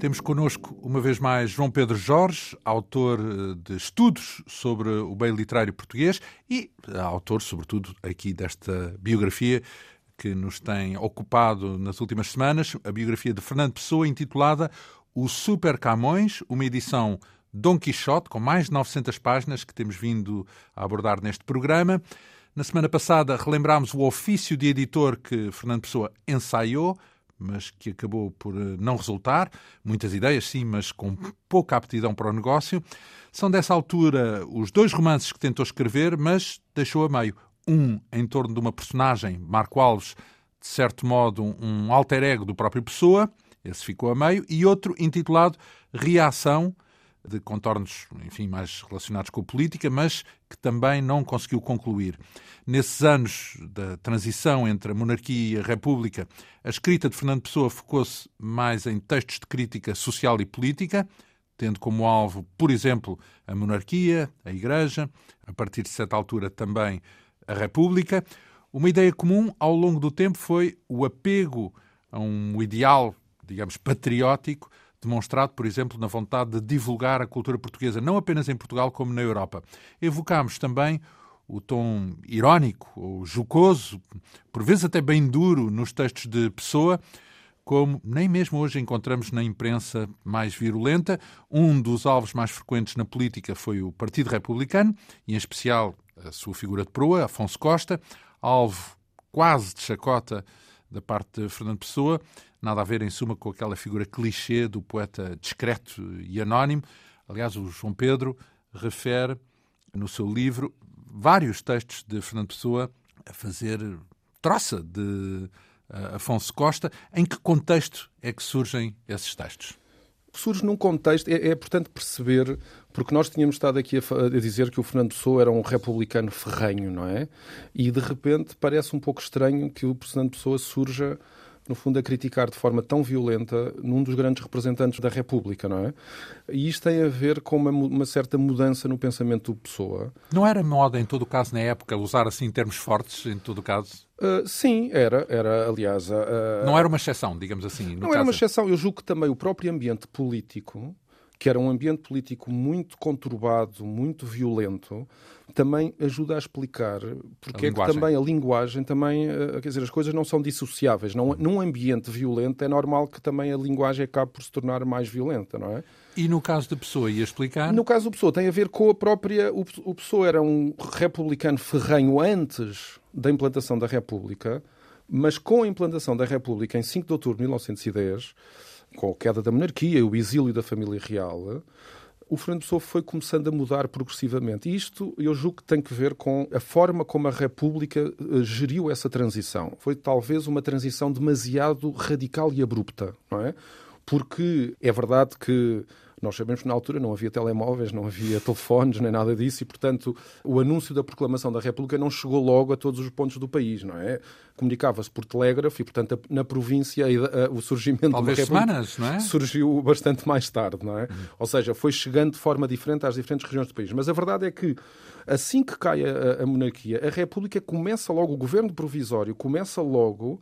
Temos connosco uma vez mais João Pedro Jorge, autor eh, de estudos sobre o bem literário português e eh, autor, sobretudo, aqui desta biografia que nos tem ocupado nas últimas semanas, a biografia de Fernando Pessoa, intitulada O Super Camões, uma edição Dom Quixote, com mais de 900 páginas que temos vindo a abordar neste programa. Na semana passada relembramos o ofício de editor que Fernando Pessoa ensaiou, mas que acabou por eh, não resultar. Muitas ideias, sim, mas com pouca aptidão para o negócio. São dessa altura os dois romances que tentou escrever, mas deixou a meio. Um em torno de uma personagem, Marco Alves, de certo modo um alter ego do próprio Pessoa, esse ficou a meio, e outro intitulado Reação, de contornos, enfim, mais relacionados com a política, mas que também não conseguiu concluir. Nesses anos da transição entre a monarquia e a república, a escrita de Fernando Pessoa focou-se mais em textos de crítica social e política, tendo como alvo, por exemplo, a monarquia, a igreja, a partir de certa altura também a república. Uma ideia comum ao longo do tempo foi o apego a um ideal, digamos, patriótico, demonstrado, por exemplo, na vontade de divulgar a cultura portuguesa, não apenas em Portugal, como na Europa. Evocámos também o tom irónico ou jocoso, por vezes até bem duro, nos textos de Pessoa, como nem mesmo hoje encontramos na imprensa mais virulenta. Um dos alvos mais frequentes na política foi o Partido Republicano, e em especial a sua figura de proa, Afonso Costa, alvo quase de chacota da parte de Fernando Pessoa, nada a ver, em suma, com aquela figura clichê do poeta discreto e anónimo. Aliás, o João Pedro refere no seu livro vários textos de Fernando Pessoa a fazer troça de uh, Afonso Costa. Em que contexto é que surgem esses textos? surge num contexto, é, é importante perceber, porque nós tínhamos estado aqui a, a, dizer que o Fernando Pessoa era um republicano ferrenho, não é? E de repente parece um pouco estranho que o Fernando Pessoa surja no fundo, a criticar de forma tão violenta num dos grandes representantes da República, não é? E isto tem a ver com uma, uma certa mudança no pensamento do Pessoa. Não era moda, em todo o caso, na época, usar assim termos fortes, em todo o caso? Uh, sim, era, era aliás. Uh, não era uma exceção, digamos assim. não era uma exceção. Eu julgo que também o próprio ambiente político que era um ambiente político muito conturbado, muito violento, também ajuda a explicar porque a é que também a linguagem também, eh, quer dizer, as coisas não são dissociáveis. Não, num ambiente violento é normal que também a linguagem acabe por se tornar mais violenta, não é? E no caso da Pessoa, ia explicar? No caso da Pessoa, tem a ver com a própria... O, o Pessoa era um republicano ferrenho antes da implantação da República, mas com a implantação da República em 5 de outubro de 1910 com a queda da monarquia e o exílio da família real, o Fernando Pessoa foi começando a mudar progressivamente. E isto eu julgo que tem que ver com a forma como a República eh, geriu essa transição. Foi talvez uma transição demasiado radical e abrupta, não é? Porque é verdade que nós sabemos que na altura não havia telemóveis, não havia telefones, nem nada disso, e, portanto, o anúncio da proclamação da República não chegou logo a todos os pontos do país, não é? Comunicava-se por telégrafo e, portanto, na província o surgimento Talvez da República semanas, não é? surgiu bastante mais tarde, não é? Uhum. Ou seja, foi chegando de forma diferente às diferentes regiões do país. Mas a verdade é que, assim que cai a, a monarquia, a República começa logo, o governo provisório começa logo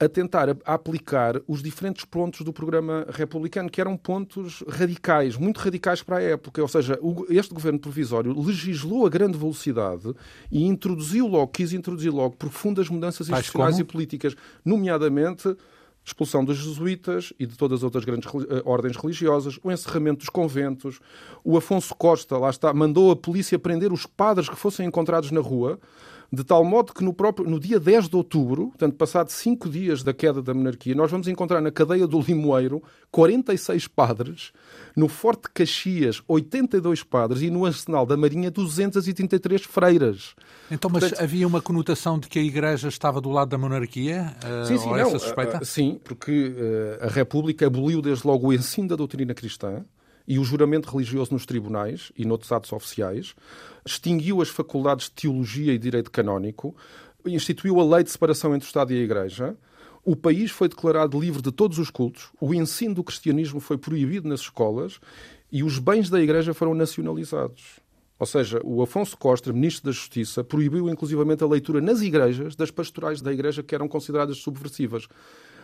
a tentar a aplicar os diferentes pontos do programa republicano, que eram pontos radicais, muito radicais para a época. Ou seja, este governo provisório legislou a grande velocidade e introduziu logo, quis introduzir logo profundas mudanças institucionais e políticas, nomeadamente expulsão dos jesuítas e de todas as outras grandes eh, ordens religiosas, o encerramento dos conventos. O Afonso Costa, lá está, mandou a polícia prender os padres que fossem encontrados na rua de tal modo que no, próprio, no dia 10 de outubro, portanto, passado cinco dias da queda da monarquia, nós vamos encontrar na cadeia do Limoeiro 46 padres, no Forte Caxias 82 padres e no Arsenal da Marinha 233 freiras. Então, mas portanto, havia uma conotação de que a Igreja estava do lado da monarquia? Uh, sim, sim, não, suspeita? Uh, sim, porque uh, a República aboliu desde logo o ensino da doutrina cristã, e o juramento religioso nos tribunais e noutros atos oficiais, extinguiu as faculdades de teologia e direito canónico, instituiu a lei de separação entre o Estado e a Igreja, o país foi declarado livre de todos os cultos, o ensino do cristianismo foi proibido nas escolas e os bens da Igreja foram nacionalizados. Ou seja, o Afonso Costa, ministro da Justiça, proibiu inclusivamente a leitura nas igrejas das pastorais da Igreja que eram consideradas subversivas.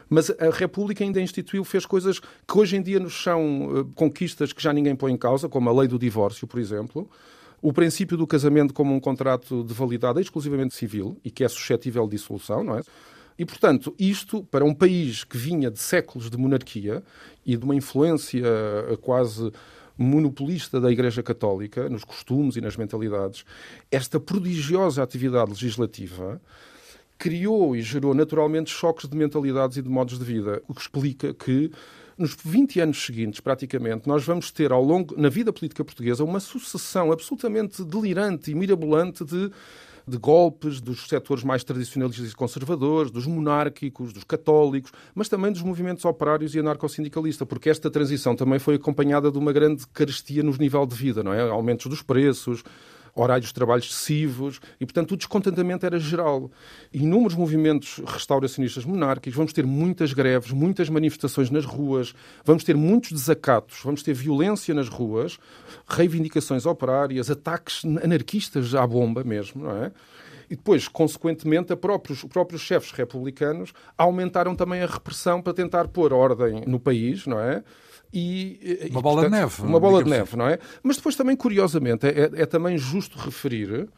Mas a República ainda instituiu, fez coisas que hoje em dia nos são uh, conquistas que já ninguém põe em causa, como a lei do divórcio, por exemplo. O princípio do casamento como um contrato de validade exclusivamente civil e que é suscetível de dissolução, não é? E, portanto, isto, para um país que vinha de séculos de monarquia e de uma influência uh, quase monopolista da Igreja Católica, nos costumes e nas mentalidades, esta prodigiosa atividade legislativa criou e gerou naturalmente choques de mentalidades e de modos de vida, o que explica que nos 20 anos seguintes, praticamente, nós vamos ter ao longo, na vida política portuguesa, uma sucessão absolutamente delirante e mirabolante de de golpes dos setores mais tradicionalistas e conservadores, dos monárquicos, dos católicos, mas também dos movimentos operários e anarcossindicalistas, porque esta transição também foi acompanhada de uma grande carestia no nível de vida, não é? Aumentos dos preços, horários de trabalho excessivos e, portanto, o descontentamento era geral. Inúmeros movimentos restauracionistas monárquicos, vamos ter muitas greves, muitas manifestações nas ruas, vamos ter muitos desacatos, vamos ter violência nas ruas, reivindicações operárias, ataques anarquistas à bomba mesmo, não é? E depois, consequentemente, próprios, os próprios chefes republicanos aumentaram também a repressão para tentar pôr ordem no país, não é? E, uma bola portanto, de neve. Uma bola de neve, assim. não é? Mas depois também, curiosamente, é, é também justo referir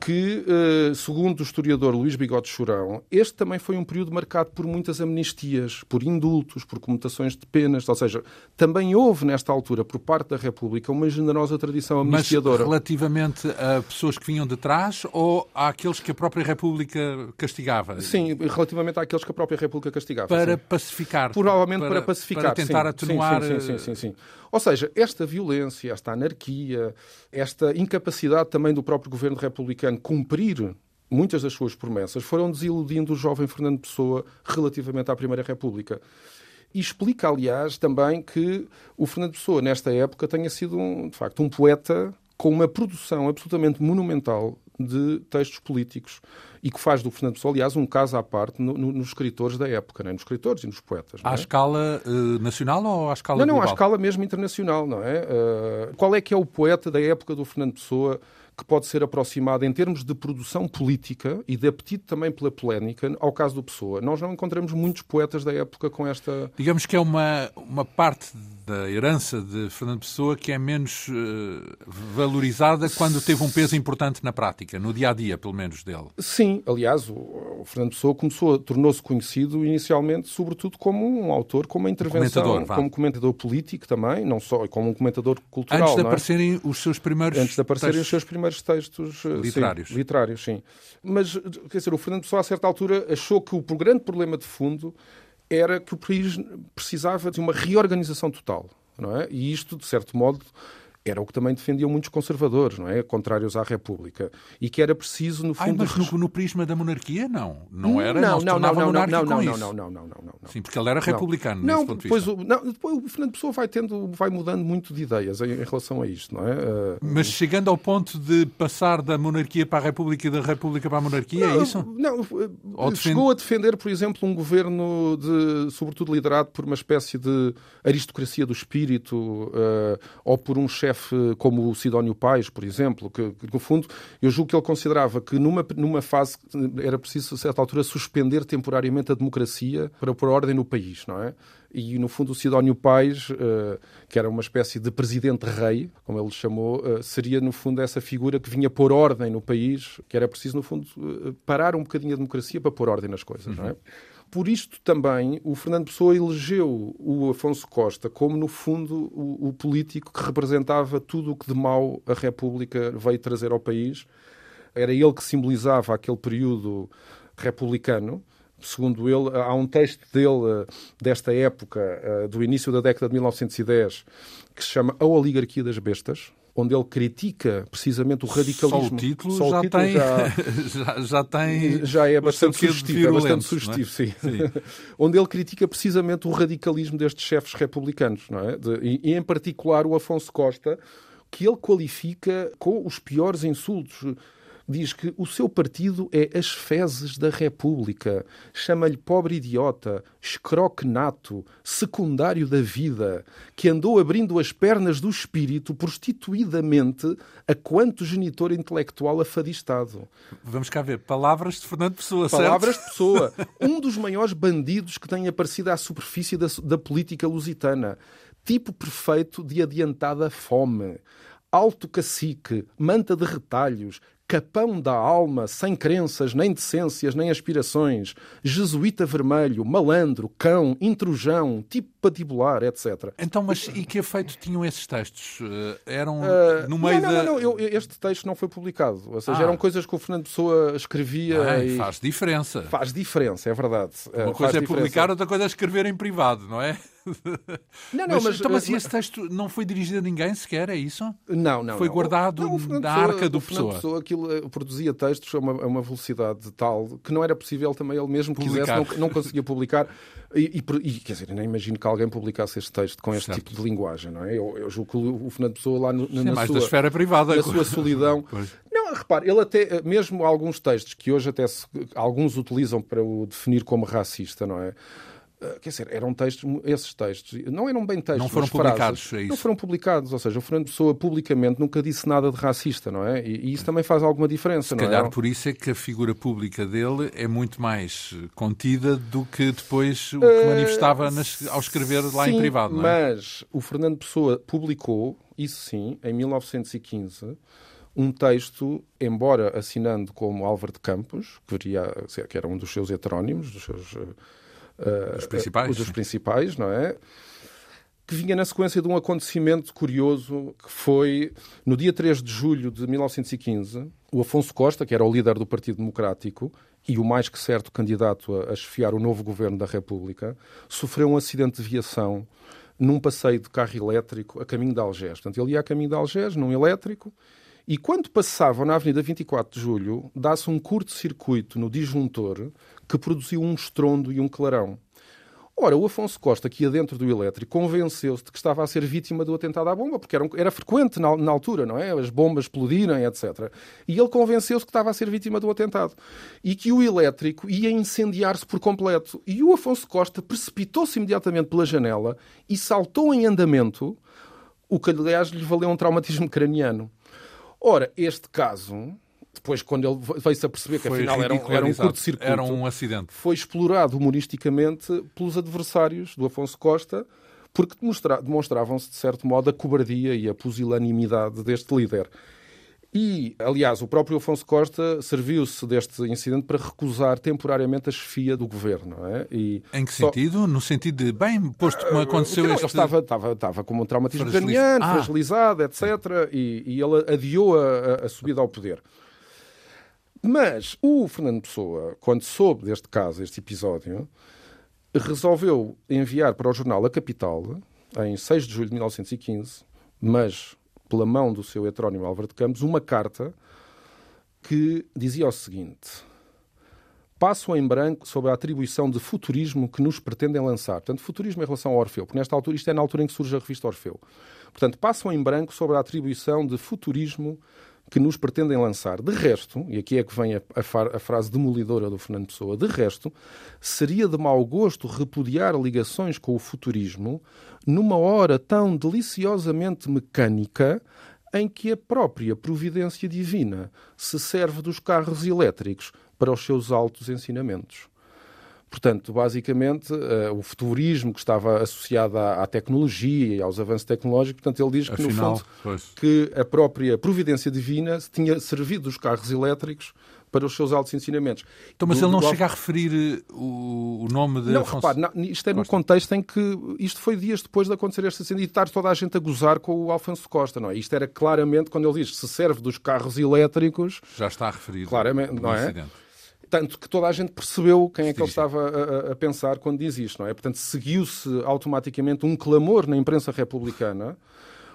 que, eh, segundo o historiador Luís Bigode Churão, este também foi um período marcado por muitas amnistias, por indultos, por comutações de penas, ou seja, também houve nesta altura, por parte da República, uma generosa tradição amnistiadora. Mas relativamente a pessoas que vinham de trás ou àqueles que a própria República castigava? Sim, relativamente àqueles que a própria República castigava. Para sim. pacificar. Provavelmente para, para pacificar. Para tentar sim, atenuar... Sim, sim, sim, sim, Ou seja, esta violência, esta anarquia, esta incapacidade também do próprio governo republicano cumprir muitas das suas promessas, foram desiludindo o jovem Fernando Pessoa relativamente à Primeira República. E explica, aliás, também que o Fernando Pessoa, nesta época, tenha sido, um, de facto, um poeta com uma produção absolutamente monumental de textos políticos e que faz do Fernando Pessoa, aliás, um caso à parte no, no, nos escritores da época, né? nos escritores e nos poetas. À é? escala uh, nacional ou à escala Não, não, global? à escala mesmo internacional, não é? Uh, qual é que é o poeta da época do Fernando Pessoa que pode ser aproximado em termos de produção política e de apetite também pela polémica ao caso do Pessoa. Nós não encontramos muitos poetas da época com esta... Digamos que é uma, uma parte da herança de Fernando Pessoa que é menos uh, valorizada quando teve um peso importante na prática, no dia a dia, pelo menos dele. Sim, aliás, o, o Fernando Pessoa começou, tornou-se conhecido inicialmente, sobretudo como um autor, como uma intervenção, comentador, como comentador político também, não só como um comentador cultural. Antes de é? aparecerem os seus primeiros Antes de aparecerem textos... os seus primeiros textos eh, literários. Sim, literários, sim. Mas, quer dizer, o Fernando Pessoa, a certa altura, achou que o grande problema de fundo era que o país precisava de uma reorganização total. Não é? E isto, de certo modo, era o que também defendiam muitos conservadores, não é? Contrários à República. E que era preciso, no fundo... Ai, mas no, no, prisma da monarquia, não. Não era, não, não, não, não, não, não, não, não, não, não, não, não, Sim, porque ele era republicano, não, nesse ponto depois de vista. O, não, depois o Fernando Pessoa vai, tendo, vai mudando muito de ideias em, em relação a isto, não é? Uh, mas chegando ao ponto de passar da monarquia para a República e da República para a monarquia, não, é isso? Não, Ou chegou defende... a defender, por exemplo, um governo, de, sobretudo liderado por uma espécie de aristocracia do espírito, uh, ou por um chefe como o Sidónio Pais, por exemplo, que, que, no fundo eu julgo que ele considerava que numa, numa fase era preciso, a certa altura, suspender temporariamente a democracia para pôr ordem no país, não é? E, no fundo, o Sidónio Pais, uh, que era uma espécie de presidente-rei, como ele chamou, uh, seria, no fundo, essa figura que vinha pôr ordem no país, que era preciso, no fundo, parar um bocadinho a democracia para pôr ordem nas coisas, uhum. não é? Por isto também o Fernando Pessoa elegeu o Afonso Costa como, no fundo, o, o político que representava tudo o que de mau a República veio trazer ao país. Era ele que simbolizava aquele período republicano. Segundo ele, há um texto dele desta época, do início da década de 1910, que se chama A Oligarquia das Bestas, onde ele critica precisamente o radicalismo. Só o título, Só já, título tem, já, já, já, tem. Já é bastante sugestivo, é bastante sugestivo, é? sim. sim. onde ele critica precisamente o radicalismo destes chefes republicanos, não é? De, e, e, em particular o Afonso Costa, que ele qualifica com os piores insultos diz que o seu partido é as fezes da República. Chama-lhe pobre idiota, escroque nato, secundário da vida, que andou abrindo as pernas do espírito prostituidamente a quanto genitor intelectual afadistado. Vamos cá ver. Palavras de Fernando Pessoa, Palavras certo? de Pessoa. Um dos maiores bandidos que tem aparecido à superfície da, da política lusitana. Tipo perfeito de adiantada fome alto cacique, manta de retalhos, capão da alma, sem crenças, nem decências, nem aspirações, jesuíta vermelho, malandro, cão, intrujão, tipo patibular, etc. Então, mas e que efeito tinham esses textos? Eh, eram uh, no meio não, não, da... Não, não, eu, este texto não foi publicado. Ou seja, ah. eram coisas que o Fernando Pessoa escrevia Bem, e... Faz diferença. Faz diferença, é verdade. Uma coisa é publicar, outra coisa é escrever em privado, não é? Não, não, mas, mas, então, mas esse texto não foi dirigido a ninguém sequer, é isso? Não, não. Foi não. guardado não, na arca do Pessoa. Pessoa aquilo, eh, produzia textos a uma, a uma, velocidade tal que não era possível também ele mesmo que quisesse, não, não conseguia publicar. E, e, e, quer dizer, nem imagino que alguém publicasse este texto com este certo. tipo de linguagem, não é? Eu, eu julgo que o Fernando Pessoa lá no, Sim, na, mais sua, da esfera privada. na sua solidão. Pois. Não, repare, ele até, eh, mesmo alguns textos que hoje até se, alguns utilizam para o definir como racista, não é? Ah, quer dizer, eram textos, esses textos, não eram bem textos, não foram publicados, frases, é não foram publicados, ou seja, o Fernando Pessoa publicamente nunca disse nada de racista, não é? E, e isso também faz alguma diferença, Se não calhar é? por isso é que a figura pública dele é muito mais contida do que depois o que uh, manifestava nas, ao escrever lá sim, em privado, não é? mas o Fernando Pessoa publicou, isso sim, em 1915, um texto, embora assinando como Álvaro de Campos, que, viria, que era um dos seus heterónimos, dos seus Uh, os principais. Os principais, não é? Que vinha na sequência de um acontecimento curioso que foi no dia 3 de julho de 1915, o Afonso Costa, que era o líder do Partido Democrático e o mais que certo candidato a, a chefiar o novo governo da República, sofreu um acidente de viação num passeio de carro elétrico a caminho de Algés. Portanto, ele ia a caminho de Algés, num elétrico, e quando passavam na Avenida 24 de Julho, dá-se um curto-circuito no disjuntor que produziu um estrondo e um clarão. Ora, o Afonso Costa, que ia dentro do elétrico, convenceu-se de que estava a ser vítima do atentado à bomba, porque era, era frequente na, na, altura, não é? As bombas explodirem, etc. E ele convenceu-se que estava a ser vítima do atentado. E que o elétrico ia incendiar-se por completo. E o Afonso Costa precipitou-se imediatamente pela janela e saltou em andamento, o que, aliás, lhe valeu um traumatismo craniano. Ora, este caso depois, quando ele veio-se a perceber que foi afinal era um, era um curto-circuito, era um acidente. Foi explorado humoristicamente pelos adversários do Afonso Costa, porque demonstravam-se, de certo modo, a cobardia e a pusilanimidade deste líder. E, aliás, o próprio Afonso Costa serviu-se deste incidente para recusar temporariamente a chefia do governo. É? E em que só... sentido? No sentido de, bem, posto como aconteceu não, este... Ele estava, estava, estava com um traumatismo craniano, ah. fragilizado, etc. E, e, ele adiou a, a subida ao poder. Mas o Fernando Pessoa, quando soube deste caso, este episódio, resolveu enviar para o jornal A Capital, em 6 de julho de 1915, mas pela mão do seu heterónimo Álvaro de Campos, uma carta que dizia o seguinte: Passo em branco sobre a atribuição de futurismo que nos pretendem lançar. Portanto, futurismo em relação ao Orfeu, porque nesta altura, isto é na altura em que surge a revista Orfeu. Portanto, passam em branco sobre a atribuição de futurismo que nos pretendem lançar. De resto, e aqui é que vem a, a, a, frase demolidora do Fernando Pessoa, de resto, seria de mau gosto repudiar ligações com o futurismo numa hora tão deliciosamente mecânica em que a própria providência divina se serve dos carros elétricos para os seus altos ensinamentos. Portanto, basicamente, uh, o futurismo que estava associado à, à, tecnologia e aos avanços tecnológicos, portanto, ele diz que, Afinal, no fundo, pois. que a própria providência divina tinha servido os carros elétricos para os seus altos ensinamentos. Então, mas do, ele não chega a referir eh, o, o nome de Não, Afonso... repare, não, isto é no contexto em que isto foi dias depois de acontecer este acidente e estar toda a gente a gozar com o Alfonso Costa, não é? Isto era claramente, quando ele diz se serve dos carros elétricos... Já está a referir claramente, não é? Tanto que toda a gente percebeu quem é que ele estava a, a, pensar quando diz isto, não é? Portanto, seguiu-se automaticamente um clamor na imprensa republicana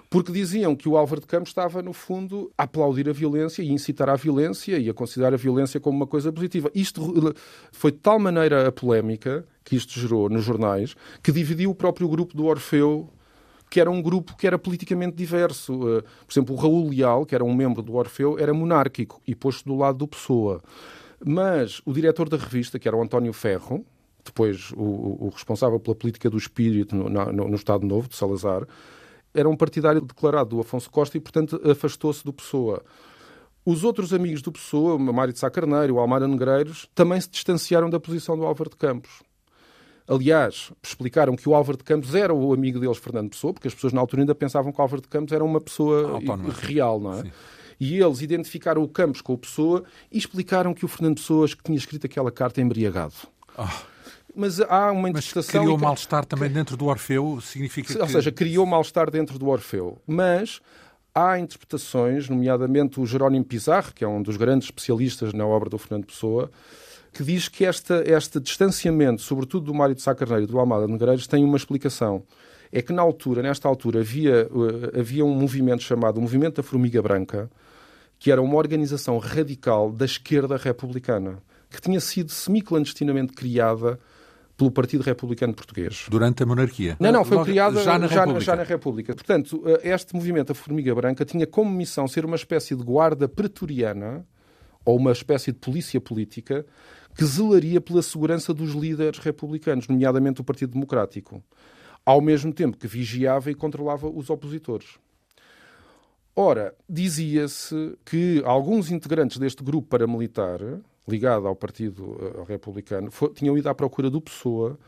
porque diziam que o Álvaro de Campos estava, no fundo, a aplaudir a violência e incitar à violência e a considerar a violência como uma coisa positiva. Isto foi de tal maneira a polémica que isto gerou nos jornais que dividiu o próprio grupo do Orfeu que era um grupo que era politicamente diverso. Uh, por exemplo, o Raul Leal, que era um membro do Orfeu, era monárquico e posto do lado do Pessoa. Mas o diretor da revista, que era o António Ferro, depois o, o responsável pela política do espírito no, no, no Estado Novo, de Salazar, era um partidário declarado do Afonso Costa e, portanto, afastou-se do Pessoa. Os outros amigos do Pessoa, o Mário de Sá Carneiro, o Almara Negreiros, também se distanciaram da posição do Álvaro de Campos. Aliás, explicaram que o Álvaro de Campos era o amigo deles, Fernando Pessoa, porque as pessoas na altura ainda pensavam que o Álvaro de Campos era uma pessoa Autónoma. real, não é? Sim. E eles identificaram o Campos com o Pessoa e explicaram que o Fernando Pessoa que tinha escrito aquela carta embriagado. Oh. Mas há uma interpretação... Mas criou mal-estar também dentro do Orfeu, significa Ou que... seja, criou mal-estar dentro do Orfeu. Mas há interpretações, nomeadamente o Jerónimo Pizarro, que é um dos grandes especialistas na obra do Fernando Pessoa, que diz que esta, este distanciamento, sobretudo do Mário de Sá Carneiro e do Almada Negreiros, tem uma explicação. É que na altura, nesta altura, havia, uh, havia um movimento chamado Movimento da Formiga Branca, que era uma organização radical da esquerda republicana, que tinha sido semi-clandestinamente criada pelo Partido Republicano Português. Durante a monarquia? Não, não, foi criada já na, já, já na, República. Portanto, uh, este movimento, a Formiga Branca, tinha como missão ser uma espécie de guarda pretoriana ou uma espécie de polícia política que zelaria pela segurança dos líderes republicanos, nomeadamente do Partido Democrático, ao mesmo tempo que vigiava e controlava os opositores. Ora, dizia-se que alguns integrantes deste grupo paramilitar, ligado ao Partido eh, Republicano, tinham ido à procura do Pessoa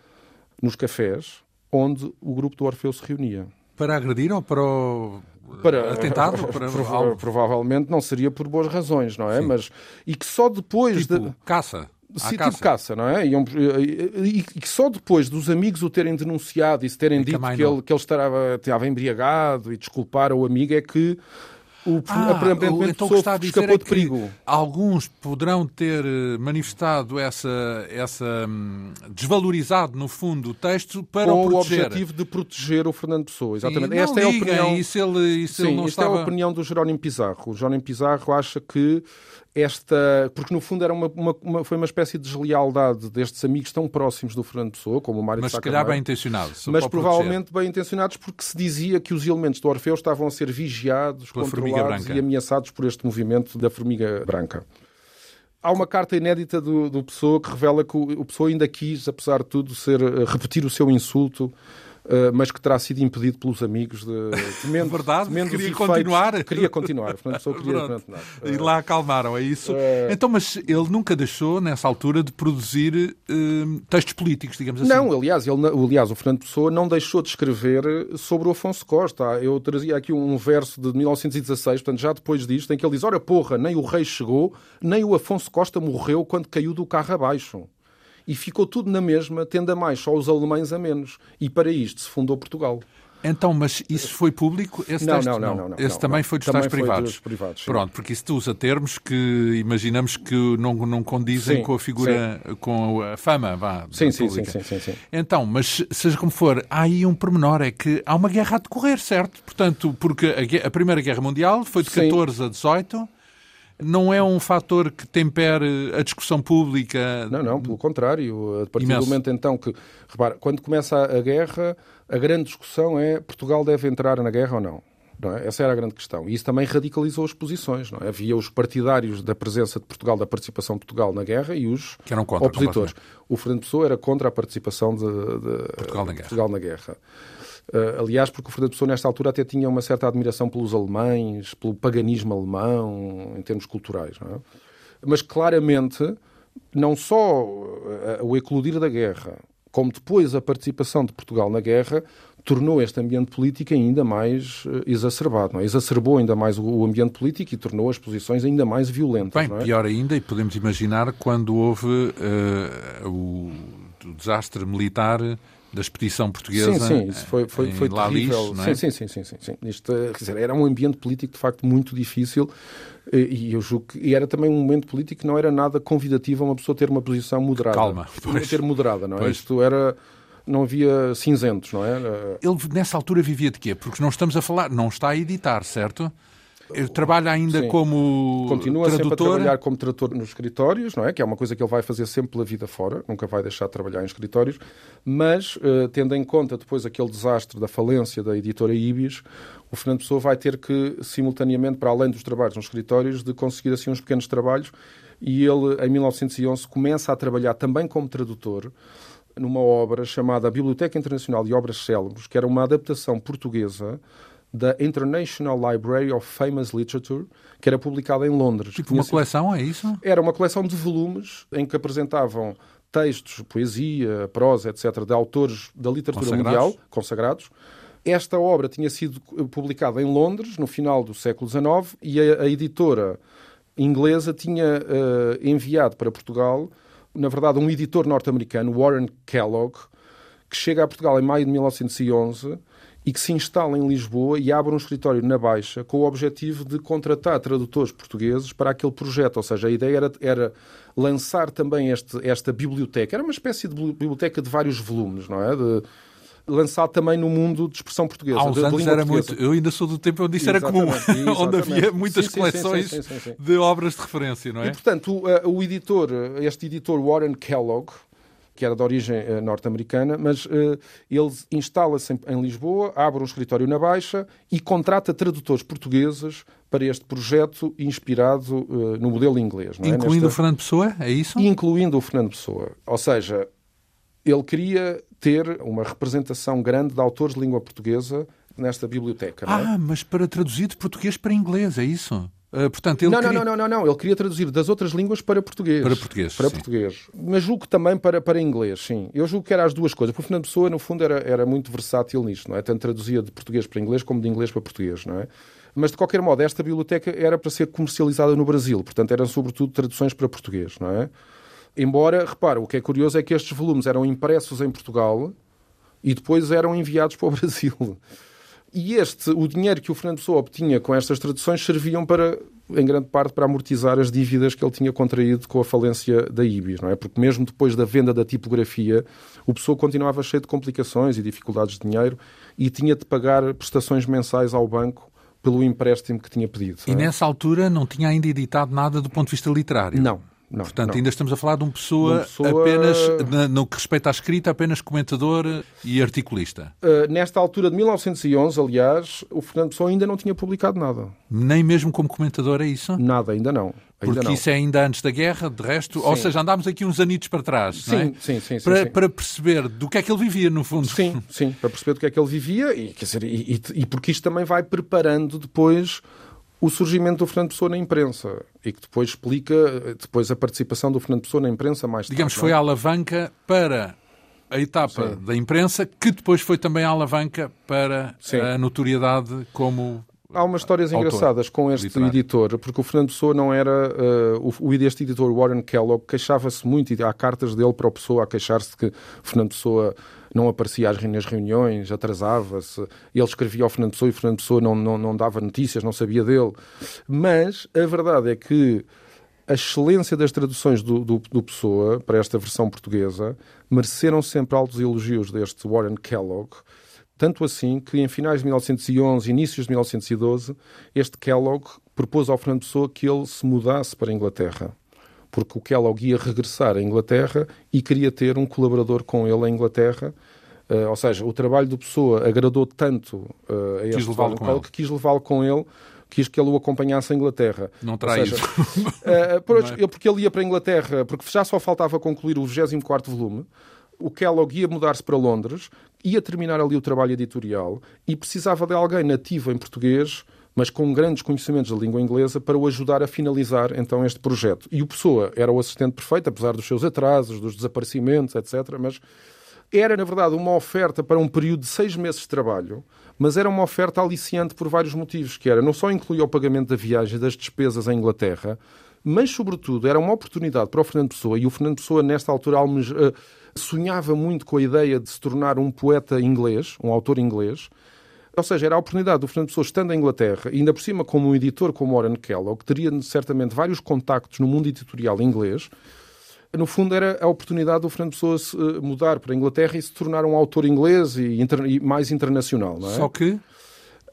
nos cafés onde o grupo do Orfeu se reunia. Para agredir ou para o para, atentado? Para prova provavelmente não seria por boas razões, não é? Mas e que só depois tipo, de caça. Sim, caça. tipo caça, não é? E, e, e, que só depois dos amigos o terem denunciado e se terem e dito que ele, que ele estava, estava embriagado e desculpar o amigo é que o, ah, aparentemente então o que está a dizer é de perigo. Alguns poderão ter eh, manifestado essa, essa hum, desvalorizado no fundo o texto para Com o proteger. o objetivo de proteger o Fernando Pessoa, exatamente. Sim, esta é a opinião. Ele, Sim, ele não esta estava... é a opinião do Jerónimo Pizarro. O Jerónimo Pizarro acha que esta. Porque no fundo era uma, uma, uma, foi uma espécie de deslealdade destes amigos tão próximos do Fernando Pessoa, como o Mário Mas se calhar bem intencionados. Mas provavelmente bem intencionados, porque se dizia que os elementos do Orfeu estavam a ser vigiados, Pela controlados e ameaçados por este movimento da formiga branca. Há uma carta inédita do, do Pessoa que revela que o, o Pessoa ainda quis, apesar de tudo, ser, eh, repetir o seu insulto Uh, mas que terá sido impedido pelos amigos de temendo, Verdade, temendo queria continuar. Queria continuar, Fernando Pessoa queria continuar. Uh, e lá acalmaram, é isso? Uh... Então, mas ele nunca deixou, nessa altura, de produzir textos políticos, digamos assim? Não, aliás, ele, aliás, o Fernando Pessoa não deixou de escrever sobre o Afonso Costa. Eu trazia aqui um verso de 1916, portanto, já depois disto, em que ele diz, ora porra, nem o rei chegou, nem o Afonso Costa morreu quando caiu do carro abaixo e ficou tudo na mesma, tendo a mais só os alemães a menos. E para isto se fundou Portugal. Então, mas isso foi público? Esse não, texto? Não, não, não, não. Esse não, também não. foi dos também tais privados? Dos privados Pronto, porque isso usa termos que imaginamos que não, não condizem sim, com a figura, sim. com a fama, vá. Sim, sim, sim, sim, sim. Então, mas seja como for, há aí um pormenor, é que há uma guerra a decorrer, certo? Portanto, porque a, a Primeira Guerra Mundial foi de 14 sim. a 18 não é um fator que tempere a discussão pública? Não, não, pelo contrário. A partir Imenso. do momento então que. Repara, quando começa a guerra, a grande discussão é Portugal deve entrar na guerra ou não. é? Essa era a grande questão. E isso também radicalizou as posições. Não é? Havia os partidários da presença de Portugal, da participação de Portugal na guerra e os que eram contra, opositores. O Fernando Pessoa era contra a participação de, de Portugal, na Portugal na guerra. Uh, aliás, porque o Fernando Pessoa, nesta altura, até tinha uma certa admiração pelos alemães, pelo paganismo alemão, em termos culturais. É? Mas, claramente, não só uh, o eclodir da guerra, como depois a participação de Portugal na guerra, tornou este ambiente político ainda mais uh, exacerbado. É? Exacerbou ainda mais o, ambiente político e tornou as posições ainda mais violentas. Bem, é? pior ainda, e podemos imaginar quando houve o, o desastre militar da expedição portuguesa. Sim, sim, isso foi, foi, foi terrível. Sim, é? sim, sim, sim, sim, sim. Isto, quer dizer, era um ambiente político de facto muito difícil e eu julgo que e era também um momento político que não era nada convidativo a uma pessoa ter uma posição moderada. Calma. Pois. Ter moderada, não é? Pois. Isto era não havia cinzentos, não é? Ele nessa altura vivia de quê? Porque não estamos a falar, não está a editar, certo? Ele trabalha ainda Sim. como Continua tradutor? sempre a trabalhar como tradutor nos escritórios, não é? Que é uma coisa que ele vai fazer sempre pela vida fora, nunca vai deixar de trabalhar em escritórios, mas uh, tendo em conta depois aquele desastre da falência da editora Ibis, o Fernando Pessoa vai ter que, simultaneamente, para além dos trabalhos nos escritórios, de conseguir assim uns pequenos trabalhos e ele, em 1911, começa a trabalhar também como tradutor numa obra chamada Biblioteca Internacional de Obras Célebres, que era uma adaptação portuguesa da International Library of Famous Literature, que era publicada em Londres. Tipo uma coleção, é isso? Era uma coleção de volumes em que apresentavam textos, poesia, prosa, etc., de autores da literatura consagrados. mundial, consagrados. Esta obra tinha sido publicada em Londres, no final do século XIX, e a, a editora inglesa tinha uh, enviado para Portugal, na verdade, um editor norte-americano, Warren Kellogg, que chega a Portugal em maio de 1911 e que se instala em Lisboa e abre um escritório na Baixa com o objetivo de contratar tradutores portugueses para aquele projeto. Ou seja, a ideia era, era lançar também este, esta biblioteca. Era uma espécie de biblioteca de vários volumes, não é? De, lançado também no mundo de expressão portuguesa. Há uns anos era muito. Eu ainda sou do tempo onde isso era comum, onde havia muitas sim, coleções sim, sim, de obras de referência, não é? E portanto, o, o editor, este editor Warren Kellogg, que era de origem uh, norte-americana, mas uh, ele instala-se em, em, Lisboa, abre um escritório na Baixa e contrata tradutores portugueses para este projeto inspirado uh, no modelo inglês. É? Incluindo Nesta... o Fernando Pessoa, é isso? Incluindo o Fernando Pessoa. Ou seja, ele queria ter uma representação grande de autores de língua portuguesa nesta biblioteca. É? Ah, mas para traduzir de português para inglês, é isso? Uh, portanto, ele não, queria... não, não, não, não, ele queria traduzir das outras línguas para português. Para português. Para sim. português. Mas julgo que também para, para inglês, sim. Eu julgo que era as duas coisas. Porque o Fernando Pessoa, no fundo, era, era muito versátil nisto, não é? Tanto traduzia de português para inglês como de inglês para português, não é? Mas, de qualquer modo, esta biblioteca era para ser comercializada no Brasil. Portanto, eram sobretudo traduções para português, não é? Embora, repara, o que é curioso é que estes volumes eram impressos em Portugal e depois eram enviados para o Brasil. E este, o dinheiro que o Fernando Pessoa obtinha com estas traduções serviam para, em grande parte, para amortizar as dívidas que ele tinha contraído com a falência da IBIS, não é? Porque mesmo depois da venda da tipografia, o Pessoa continuava cheio de complicações e dificuldades de dinheiro e tinha de pagar prestações mensais ao banco pelo empréstimo que tinha pedido. E é? nessa altura não tinha ainda editado nada do ponto de vista literário? Não, não, Portanto, não. ainda estamos a falar de uma pessoa, uma pessoa... apenas, no que respeita à escrita, apenas comentador e articulista. Uh, nesta altura de 1911, aliás, o Fernando Pessoa ainda não tinha publicado nada. Nem mesmo como comentador, é isso? Nada, ainda não. Ainda Porque não. isso é ainda antes da guerra, de resto, sim. ou seja, andámos aqui uns anitos para trás, sim, não é? Sim, sim, sim para, sim. para perceber do que é que ele vivia, no fundo. Sim, sim, para perceber do que é que ele vivia e, quer dizer, e, e, e porque isto também vai preparando depois o surgimento do Fernando Pessoa na imprensa e que depois explica depois a participação do Fernando Pessoa na imprensa mais tarde. Digamos, foi é? a alavanca para a etapa Sim. da imprensa, que depois foi também a alavanca para Sim. a notoriedade como Há umas histórias autor, engraçadas com este literário. editor, porque o Fernando Pessoa não era. Uh, o, este editor, Warren Kellogg, queixava-se muito, e há cartas dele para o Pessoa a queixar-se de que Fernando Pessoa não aparecia nas reuniões, atrasava-se. Ele escrevia ao Fernando Pessoa e o Fernando Pessoa não, não, não dava notícias, não sabia dele. Mas a verdade é que a excelência das traduções do, do, do Pessoa para esta versão portuguesa mereceram sempre altos elogios deste Warren Kellogg. Tanto assim que em finais de 1911 inícios de 1912, este Kellogg propôs ao Fernando Pessoa que ele se mudasse para a Inglaterra porque o Kellogg ia regressar à Inglaterra e queria ter um colaborador com ele em Inglaterra. Uh, ou seja, o trabalho do Pessoa agradou tanto uh, a este Kellogg que quis levá-lo com ele quis que ele o acompanhasse à Inglaterra. Não terá isso. uh, por, é? Porque ele ia para a Inglaterra, porque já só faltava concluir o 24 volume. O Kellogg ia mudar-se para Londres, ia terminar ali o trabalho editorial e precisava de alguém nativo em português mas com grandes conhecimentos da língua inglesa para o ajudar a finalizar então este projeto. E o Pessoa era o assistente perfeito, apesar dos seus atrasos, dos desaparecimentos, etc. Mas era, na verdade, uma oferta para um período de seis meses de trabalho, mas era uma oferta aliciante por vários motivos, que era não só incluía o pagamento da viagem das despesas em Inglaterra, mas, sobretudo, era uma oportunidade para o Fernando Pessoa, e o Fernando Pessoa, nesta altura, uh, sonhava muito com a ideia de se tornar um poeta inglês, um autor inglês, ou seja, era a oportunidade do Fernando Pessoa, estando em Inglaterra, e ainda por cima como um editor como Warren Kellogg, que teria certamente vários contactos no mundo editorial inglês, no fundo era a oportunidade do Fernando Pessoa se eh, mudar para a Inglaterra e se tornar um autor inglês e, inter... e mais internacional, não é? Só que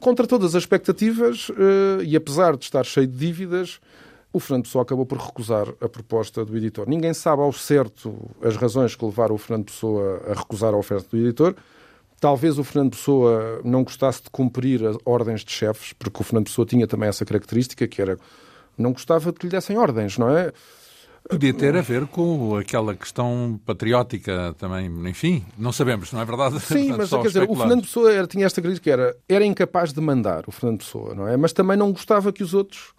Contra todas as expectativas, uh, e apesar de estar cheio de dívidas, o Fernando Pessoa acabou por recusar a proposta do editor. Ninguém sabe ao certo as razões que levaram o Fernando Pessoa a recusar a oferta do editor. Talvez o Fernando Pessoa não gostasse de cumprir as ordens de chefes, porque o Fernando Pessoa tinha também essa característica, que era não gostava de que lhe dessem ordens, não é? Podia ter a ver com aquela questão patriótica também, enfim, não sabemos, não é verdade? Sim, mas quer dizer, o Fernando Pessoa era, tinha esta característica, era, era incapaz de mandar, o Fernando Pessoa, não é? Mas também não gostava que os outros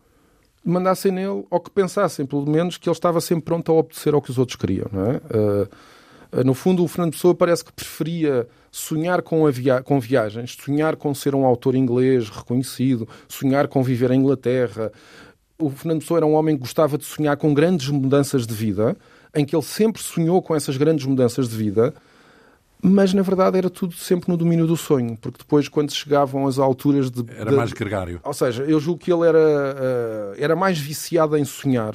mandassem nele, ou que pensassem, pelo menos, que ele estava sempre pronto a obedecer ao que os outros queriam, não é? Uh, no fundo, o Fernando Pessoa parece que preferia sonhar com, via com viagens, sonhar com ser um autor inglês reconhecido, sonhar com viver em Inglaterra, o Fernando Pessoa era um homem que gostava de sonhar com grandes mudanças de vida, em que ele sempre sonhou com essas grandes mudanças de vida, mas na verdade era tudo sempre no domínio do sonho, porque depois, quando chegavam as alturas de. Era de, mais gregário. Ou seja, eu julgo que ele era, uh, era mais viciado em sonhar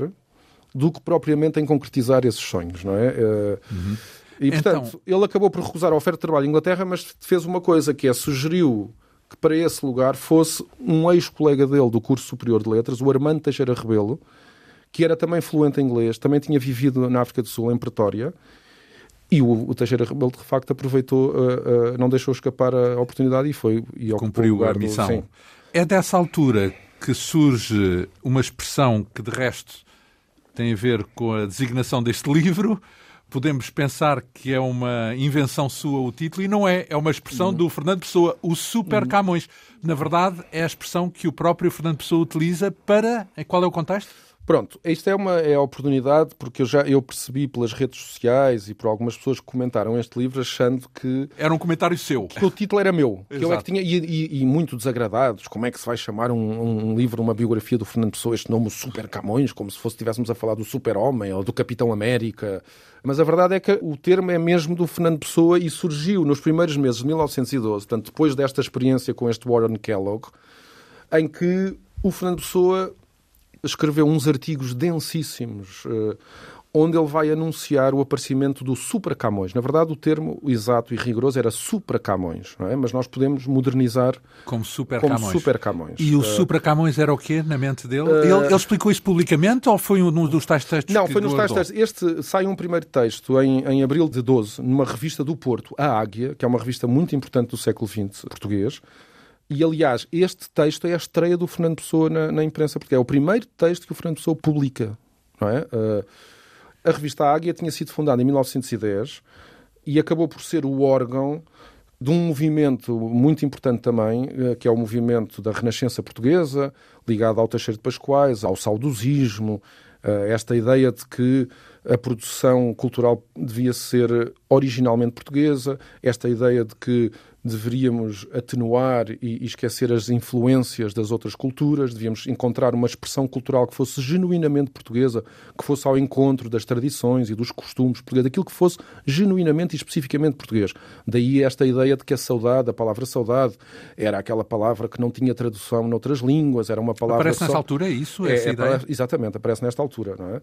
do que propriamente em concretizar esses sonhos, não é? Uh, uhum. E portanto, então... ele acabou por recusar a oferta de trabalho em Inglaterra, mas fez uma coisa que é sugeriu que para esse lugar fosse um ex-colega dele do curso superior de letras, o Armando Teixeira Rebelo, que era também fluente em inglês, também tinha vivido na África do Sul, em Pretória, e o, o Teixeira Rebelo, de facto, aproveitou, uh, uh, não deixou escapar a oportunidade e foi e cumpriu a missão. Do, é dessa altura que surge uma expressão que, de resto, tem a ver com a designação deste livro, podemos pensar que é uma invenção sua o título, e não é. É uma expressão uhum. do Fernando Pessoa, o Super uhum. Camões. Na verdade, é a expressão que o próprio Fernando Pessoa utiliza para. Qual é o contexto? Pronto, isto é uma é a oportunidade, porque eu já eu percebi pelas redes sociais e por algumas pessoas que comentaram este livro achando que. Era um comentário seu. Que o título era meu. Que eu é que tinha, e, e, e, muito desagradados. Como é que se vai chamar um, um, livro, uma biografia do Fernando Pessoa, este nome, Super Camões, como se fosse estivéssemos a falar do Super-Homem ou do Capitão América. Mas a verdade é que o termo é mesmo do Fernando Pessoa e surgiu nos primeiros meses de 1912, portanto, depois desta experiência com este Warren Kellogg, em que o Fernando Pessoa escreveu uns artigos densíssimos uh, onde ele vai anunciar o aparecimento do Supra Camões. Na verdade, o termo exato e rigoroso era Supra Camões, é? mas nós podemos modernizar como Super como Camões. Super Camões. E o uh, Supra Camões era o quê na mente dele? Uh, ele, ele, explicou isso publicamente ou foi um dos tais textos? Não, foi nos tais textos. Este sai um primeiro texto em, em abril de 12, numa revista do Porto, A Águia, que é uma revista muito importante do século XX português. E, aliás, este texto é a estreia do Fernando Pessoa na, na imprensa, porque é o primeiro texto que o Fernando Pessoa publica. Não é? Uh, a revista Águia tinha sido fundada em 1910 e acabou por ser o órgão de um movimento muito importante também, uh, que é o movimento da Renascença Portuguesa, ligado ao Teixeiro de Pascoais, ao saudosismo, uh, esta ideia de que a produção cultural devia ser originalmente portuguesa, esta ideia de que deveríamos atenuar e, esquecer as influências das outras culturas, devíamos encontrar uma expressão cultural que fosse genuinamente portuguesa, que fosse ao encontro das tradições e dos costumes portugueses, aquilo que fosse genuinamente e especificamente português. Daí esta ideia de que a saudade, a palavra saudade, era aquela palavra que não tinha tradução noutras línguas, era uma palavra. Aparece só... nessa altura, é isso? É, é, exatamente, aparece nesta altura. Não é?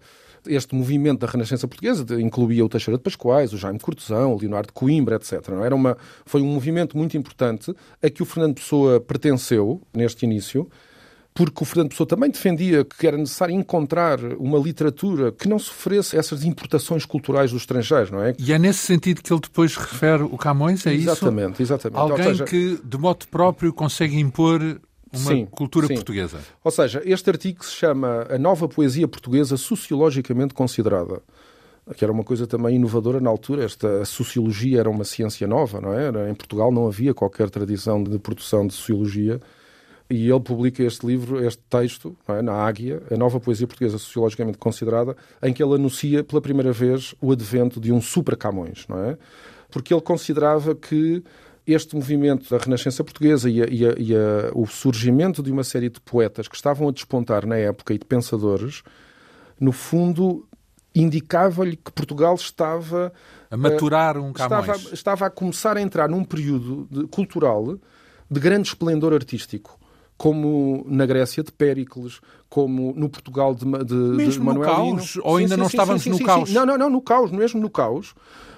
Este movimento da Renascença Portuguesa incluía o Teixeira de Pascoais, o Jaime Cortesão, o Leonardo de Coimbra, etc. Não é? era uma, foi um movimento momento muito importante a que o Fernando Pessoa pertenceu neste início, porque o Fernando Pessoa também defendia que era necessário encontrar uma literatura que não sofresse essas importações culturais dos estrangeiros, não é? E é nesse sentido que ele depois refere o Camões, é exatamente, isso? Exatamente, Alguém seja... que, de modo próprio, consegue impor uma sim, cultura sim. portuguesa. Ou seja, este artigo se chama A Nova Poesia Portuguesa Sociologicamente Considerada que era uma coisa também inovadora na altura. Esta sociologia era uma ciência nova, não é? Em Portugal não havia qualquer tradição de produção de sociologia. E ele publica este livro, este texto, é? na Águia, a nova poesia portuguesa sociologicamente considerada, em que ele anuncia pela primeira vez o advento de um supra Camões, não é? Porque ele considerava que este movimento da Renascença Portuguesa e, a, e, a, e a, o surgimento de uma série de poetas que estavam a despontar na época e de pensadores, no fundo, indicava-lhe que Portugal estava a maturar um Camões. Estava, estava a começar a entrar num período de, cultural de grande esplendor artístico. como na Grécia de Péricles, como no Portugal de, de, mesmo de Manuel no caos? Ou ainda sim, não sim, estávamos sim, no caos? Não, não, não, no caos, mesmo no caos.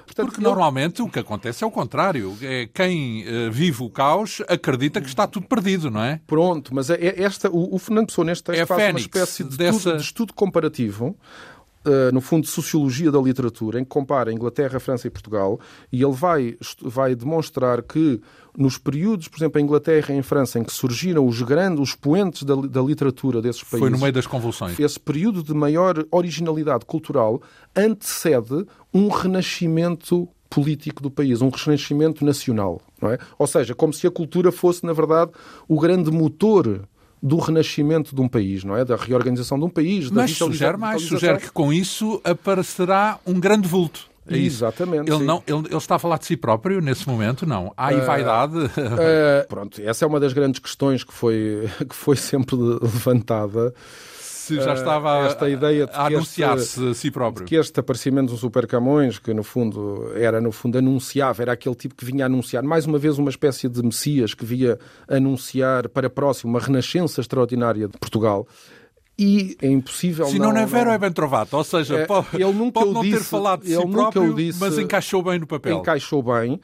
Portanto, Porque normalmente o que acontece é o contrário. É quem uh, vive o caos acredita que está tudo perdido, não é? Pronto, mas é, é esta, o, o, Fernando Pessoa neste texto é faz uma espécie de, dessa... estudo, de estudo comparativo Uh, no fundo, Sociologia da Literatura, em que compara Inglaterra, França e Portugal, e ele vai, vai demonstrar que nos períodos, por exemplo, em Inglaterra e em França, em que surgiram os grandes, os poentes da, da literatura desses países... Foi no meio das convulsões. Esse período de maior originalidade cultural antecede um renascimento político do país, um renascimento nacional. Não é? Ou seja, como se a cultura fosse, na verdade, o grande motor do renascimento de um país, não é? Da reorganização de um país. Mas sugere mais, sugere que com isso aparecerá um grande vulto. É Exatamente. Ele, não, ele, ele, está a falar de si próprio nesse momento? Não. Há aí uh, vaidade? Uh, pronto, essa é uma das grandes questões que foi, que foi sempre levantada se já estava esta ideia de a anunciar-se a si próprio. que este aparecimento do Super Camões, que no fundo era no fundo anunciava, era aquele tipo que vinha anunciar, mais uma vez uma espécie de Messias que via anunciar para próximo uma renascença extraordinária de Portugal e é impossível Se não, não é vero não... é bem trovado, ou seja, é, pode, ele nunca pode não disse, ter falado de si próprio, disse, mas encaixou bem no papel. Encaixou bem.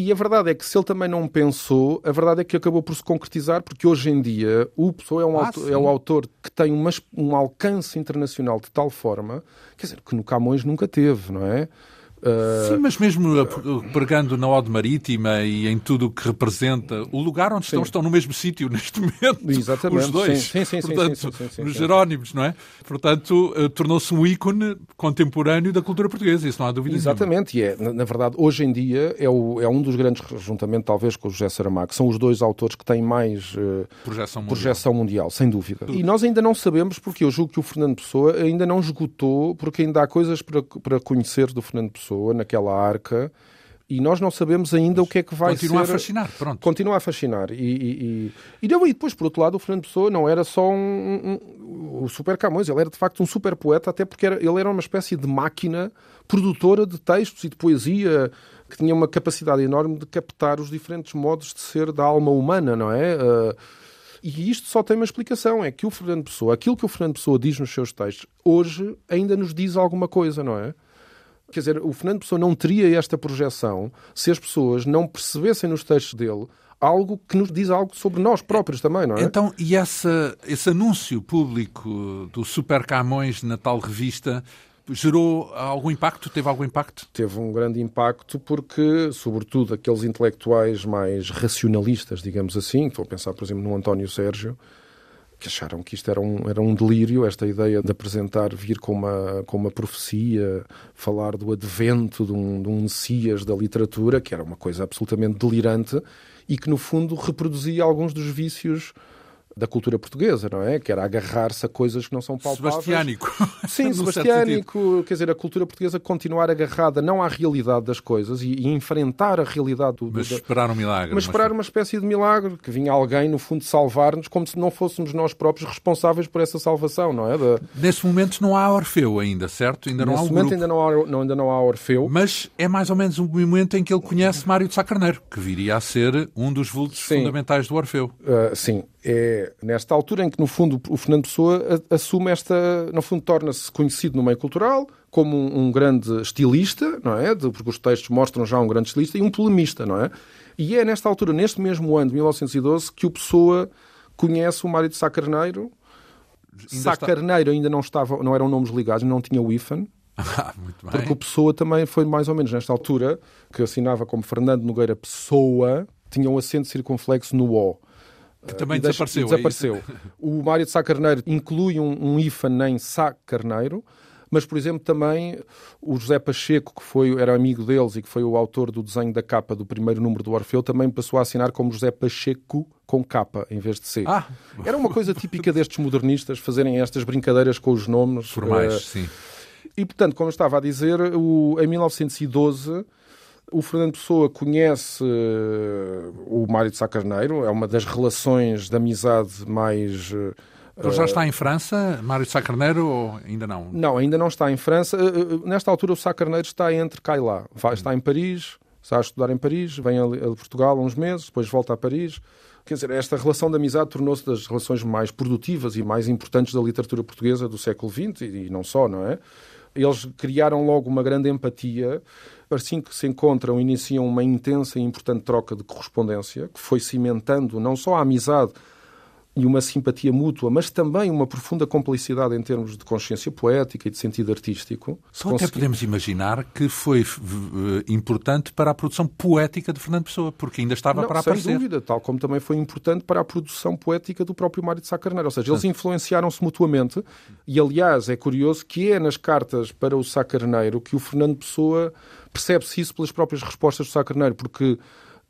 E a verdade é que se ele também não pensou, a verdade é que acabou por se concretizar, porque hoje em dia o Pessoa é um, ah, autor, é um autor que tem uma, um alcance internacional de tal forma, quer dizer, que no Camões nunca teve, não é? Uh... Sim, mas mesmo pregando na Ode Marítima e em tudo o que representa, o lugar onde estão, sim. estão no mesmo sítio neste momento. Exatamente. Os dois. Sim, sim, Portanto, sim, sim, sim, nos Jerónimos, não é? Portanto, uh, tornou-se um ícone contemporâneo da cultura portuguesa, isso não há dúvida Exatamente, nenhuma. e é, na, na, verdade, hoje em dia é, o, é um dos grandes, juntamente talvez com o José Saramago, são os dois autores que têm mais uh, projeção, mundial. projeção mundial, sem dúvida. Tudo. E nós ainda não sabemos, porque eu julgo que o Fernando Pessoa ainda não esgotou, porque ainda há coisas para, para conhecer do Fernando Pessoa naquela área marca e nós não sabemos ainda Mas o que é que vai continua ser. Continua a fascinar, pronto. Continua a fascinar. E, e, e, e, depois, por outro lado, o Fernando Pessoa não era só um, um, um super Camões, ele era de facto um super poeta, até porque era, ele era uma espécie de máquina produtora de textos e de poesia que tinha uma capacidade enorme de captar os diferentes modos de ser da alma humana, não é? Uh, e isto só tem uma explicação, é que o Fernando Pessoa, aquilo que o Fernando Pessoa diz nos seus textos, hoje ainda nos diz alguma coisa, não é? Quer dizer, o Fernando Pessoa não teria esta projeção se as pessoas não percebessem nos textos dele algo que nos diz algo sobre nós próprios também, não é? Então, e essa, esse anúncio público do Super Camões na tal revista gerou algum impacto? Teve algum impacto? Teve um grande impacto porque, sobretudo, aqueles intelectuais mais racionalistas, digamos assim, estou a pensar, por exemplo, no António Sérgio, que acharam que isto era um, era um delírio, esta ideia de apresentar, vir com uma, com uma profecia, falar do advento de um, de um Messias da literatura, que era uma coisa absolutamente delirante e que, no fundo, reproduzia alguns dos vícios da cultura portuguesa, não é? Que era agarrar-se a coisas que não são palpáveis. Sebastiânico. Sim, sebastiânico. Quer dizer, a cultura portuguesa continuar agarrada não à realidade das coisas e, e enfrentar a realidade do... Mas do, esperar um milagre. Mas esperar uma espécie de milagre, que vinha alguém, no fundo, salvar-nos, como se não fôssemos nós próprios responsáveis por essa salvação, não é? Da... Nesse momento não há Orfeu ainda, certo? Ainda não Nesse há um momento grupo. ainda não há, não, ainda não há Orfeu. Mas é mais ou menos o momento em que ele conhece Mário de Sá Carneiro, que viria a ser um dos vultos sim. fundamentais do Orfeu. Uh, sim, é nesta altura em que, no fundo, o Fernando Pessoa assume esta, no fundo, torna-se conhecido no meio cultural como um, um, grande estilista, não é? De, porque os textos mostram já um grande estilista e um polemista, não é? E é nesta altura, neste mesmo ano de 1912, que o Pessoa conhece o Mário de Sá Carneiro. Sá está... Carneiro ainda não estava, não eram nomes ligados, não tinha o IFAN. Ah. Porque o Pessoa também foi mais ou menos nesta altura, que assinava como Fernando Nogueira Pessoa, tinha um acento circunflexo no O. Que também desapareceu. desapareceu. É o Mário de Sá Carneiro inclui um, um IFAN em Sá Carneiro, mas, por exemplo, também o José Pacheco, que foi, era amigo deles e que foi o autor do desenho da capa do primeiro número do Orfeu, também passou a assinar como José Pacheco com capa em vez de C. Ah. Era uma coisa típica destes modernistas fazerem estas brincadeiras com os nomes. Formais, uh, sim. E, portanto, como eu estava a dizer, o, em 1912 o Fernando Pessoa conhece uh, o Mário de Sá Carneiro, é uma das relações de amizade mais. Uh, Ele já está em França, Mário de Sá Carneiro, ou ainda não? Não, ainda não está em França. Uh, nesta altura, o Sá Carneiro está entre cá e lá. Vai, está em Paris, está a estudar em Paris, vem a Portugal uns meses, depois volta a Paris Quer dizer, esta relação de amizade tornou-se das relações mais produtivas e mais importantes da literatura portuguesa do século XX e não só, não é? Eles criaram logo uma grande empatia. Assim que se encontram, iniciam uma intensa e importante troca de correspondência, que foi cimentando não só a amizade e uma simpatia mútua, mas também uma profunda complicidade em termos de consciência poética e de sentido artístico. Então até podemos imaginar que foi uh, importante para a produção poética de Fernando Pessoa, porque ainda estava Não, para sem aparecer. Sem dúvida, tal como também foi importante para a produção poética do próprio Mário de Sá Carneiro. Ou seja, eles influenciaram-se mutuamente e, aliás, é curioso que é nas cartas para o Sá Carneiro que o Fernando Pessoa percebe-se isso pelas próprias respostas do Sá Carneiro, porque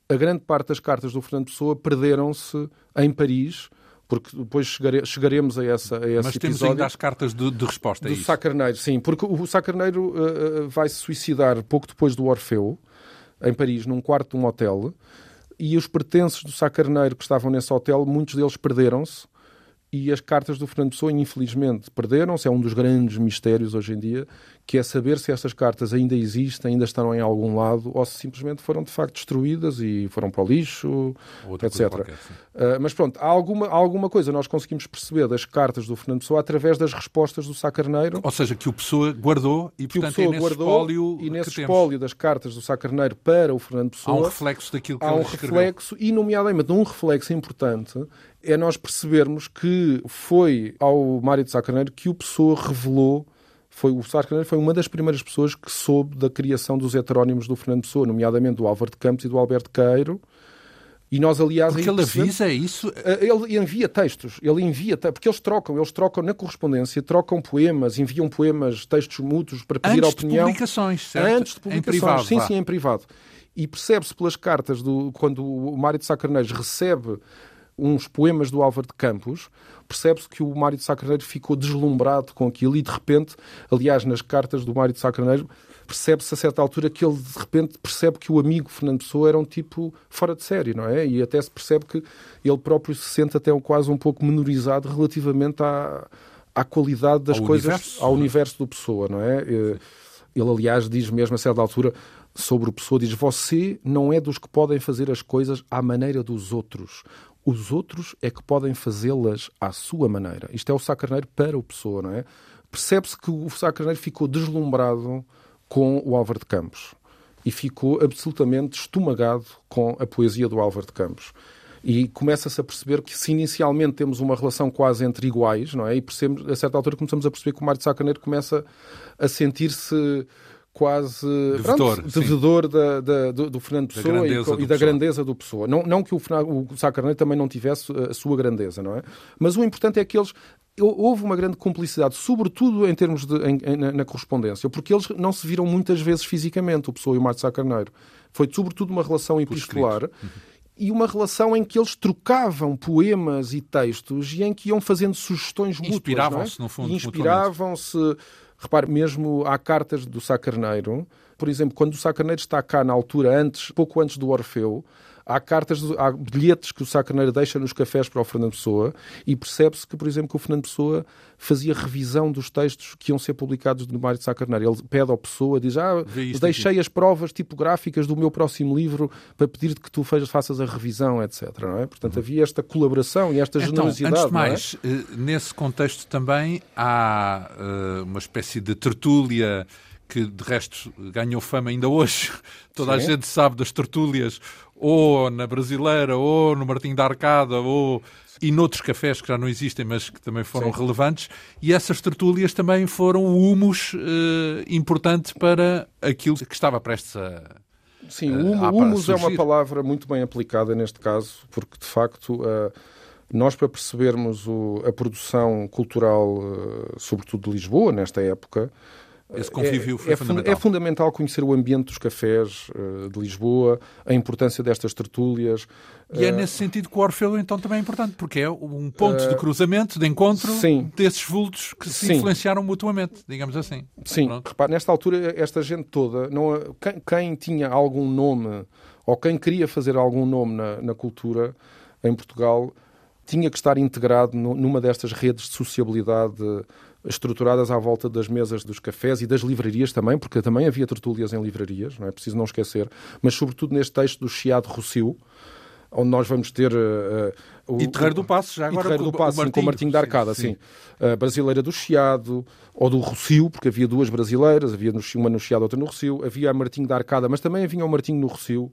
a grande parte das cartas do Fernando Pessoa perderam-se em Paris porque depois chegare, chegaremos a, essa, a esse Mas temos ainda as cartas de, de resposta do a isso. Sá Carneiro, sim, porque o Sá Carneiro uh, vai se suicidar pouco depois do Orfeu, em Paris, num quarto de um hotel, e os pertences do Sá Carneiro que estavam nesse hotel, muitos deles perderam-se, e as cartas do Fernando Pessoa, infelizmente, perderam-se. É um dos grandes mistérios hoje em dia, que é saber se estas cartas ainda existem, ainda estão em algum lado, ou se simplesmente foram de facto destruídas e foram para o lixo, Outra etc. qualquer, uh, mas pronto, há alguma, há alguma coisa nós conseguimos perceber das cartas do Fernando Pessoa através das respostas do Sá Carneiro. Ou seja, que o Pessoa guardou e, que portanto, o é Pessoa nesse guardou espólio e nesse espólio das cartas do Sá Carneiro para o Fernando Pessoa Há um reflexo daquilo que há ele um escreveu. reflexo, e nomeadamente um reflexo importante é nós percebermos que foi ao Mário de Sá Carneiro que o Pessoa revelou foi, o Sá Carneiro foi uma das primeiras pessoas que soube da criação dos heterónimos do Fernando Pessoa, nomeadamente do Álvaro de Campos e do Alberto Queiro. E nós, aliás, Porque ele avisa isso. ele envia textos, ele envia, porque eles trocam, eles trocam na correspondência, trocam poemas, enviam poemas, textos mútuos para pedir Antes opinião. de publicações, certo? Antes de Em publicações, privado, sim, vá. sim, em privado. E percebe-se pelas cartas, do, quando o Mário de Sá Carneiro recebe uns poemas do Álvaro de Campos, percebe-se que o Mário de Sá Carneiro ficou deslumbrado com aquilo e de repente, aliás, nas cartas do Mário de Sá Carneiro, percebe-se a certa altura que ele de repente percebe que o amigo Fernando Pessoa era um tipo fora de série, não é? E até se percebe que ele próprio se sente até quase um pouco menorizado relativamente à, à qualidade das Ao coisas, universo. ao universo do Pessoa, não é? Ele, aliás, diz mesmo a certa altura sobre o Pessoa, diz, você não é dos que podem fazer as coisas à maneira dos outros. Os outros é que podem fazê-las à sua maneira. Isto é o Sá Carneiro para o Pessoa, não é? Percebe-se que o Sá Carneiro ficou deslumbrado com o Álvaro de Campos e ficou absolutamente estomagado com a poesia do Álvaro de Campos. E começa-se a perceber que se inicialmente temos uma relação quase entre iguais, não é? E percebemos, a certa altura começamos a perceber que o Mário de Sá Carneiro começa a sentir-se quase Devedor, sim. devedor da, da- do, do Fernando Da Pessoa e, co- do e da Pessoa. grandeza do Pessoa. Não, não que o, o Sá Carneiro também não tivesse a sua grandeza, não é? Mas o importante é que eles houve uma grande cumplicidade, sobretudo em termos de em- em- na, na correspondência, porque eles não se viram muitas vezes fisicamente, o Pessoa e o de Sá Carneiro. Foi sobretudo uma relação epistolar e uma relação em que eles trocavam poemas e textos e em que iam fazendo sugestões mútuas. Inspiravam-se, não é? no fundo, E inspiravam-se. Repare, mesmo há cartas do Sá Carneiro, por exemplo, quando o Sá Carneiro está cá na altura, antes, pouco antes do Orfeu, há cartas, há bilhetes que o Sá Carneiro deixa nos cafés para o Fernando Pessoa e percebe-se que, por exemplo, que o Fernando Pessoa fazia revisão dos textos que iam ser publicados no Mário de Sá Carneiro. Ele pede ao Pessoa, diz, ah, deixei as provas tipográficas do meu próximo livro para pedir-te que tu faças a revisão, etc. Não é? Portanto, havia esta colaboração e esta Então, generosidade. antes de é? mais, eh, nesse contexto também há eh, uma espécie de tertúlia que, de resto, ganhou fama ainda hoje. Toda a Sim. gente sabe das tertúlias, ou na Brasileira, ou no Martim da Arcada, ou... E noutros cafés que já não existem, mas que também foram Sim. relevantes, e essas tertúlias também foram o humus eh, importante para aquilo que estava prestes a, Sim, Eh, o humus é uma palavra muito bem aplicada neste caso, porque de facto eh, nós para percebermos o- a produção cultural, sobretudo de Lisboa, nesta época, Esse convívio foi é, fun- fundamental. é fundamental conhecer o ambiente dos cafés eh, de Lisboa, a importância destas tertúlias. E é nesse sentido que o Orfeu então também é importante, porque é um ponto de cruzamento, de encontro sim. desses vultos que se Sim. influenciaram mutuamente, digamos assim. Sim, Pronto. repare, nesta altura, esta gente toda, não, quem, quem tinha algum nome ou quem queria fazer algum nome na, na cultura em Portugal tinha que estar integrado nu- numa destas redes de sociabilidade estruturadas à volta das mesas dos cafés e das livrarias também, porque também havia tertúlias em livrarias, não é preciso não esquecer, mas sobretudo neste texto do Chiado Rossio, onde nós vamos ter. Uh, o, e Terreiro do Passo, já agora. E Terreiro do Passo, sim, com o Martinho da Arcada, sim. sim. A brasileira do Chiado, ou do Rocio, porque havia duas brasileiras, havia uma no Chiado, outra no Rocio. Havia a Martinho da Arcada, mas também havia o Martinho no Rocio.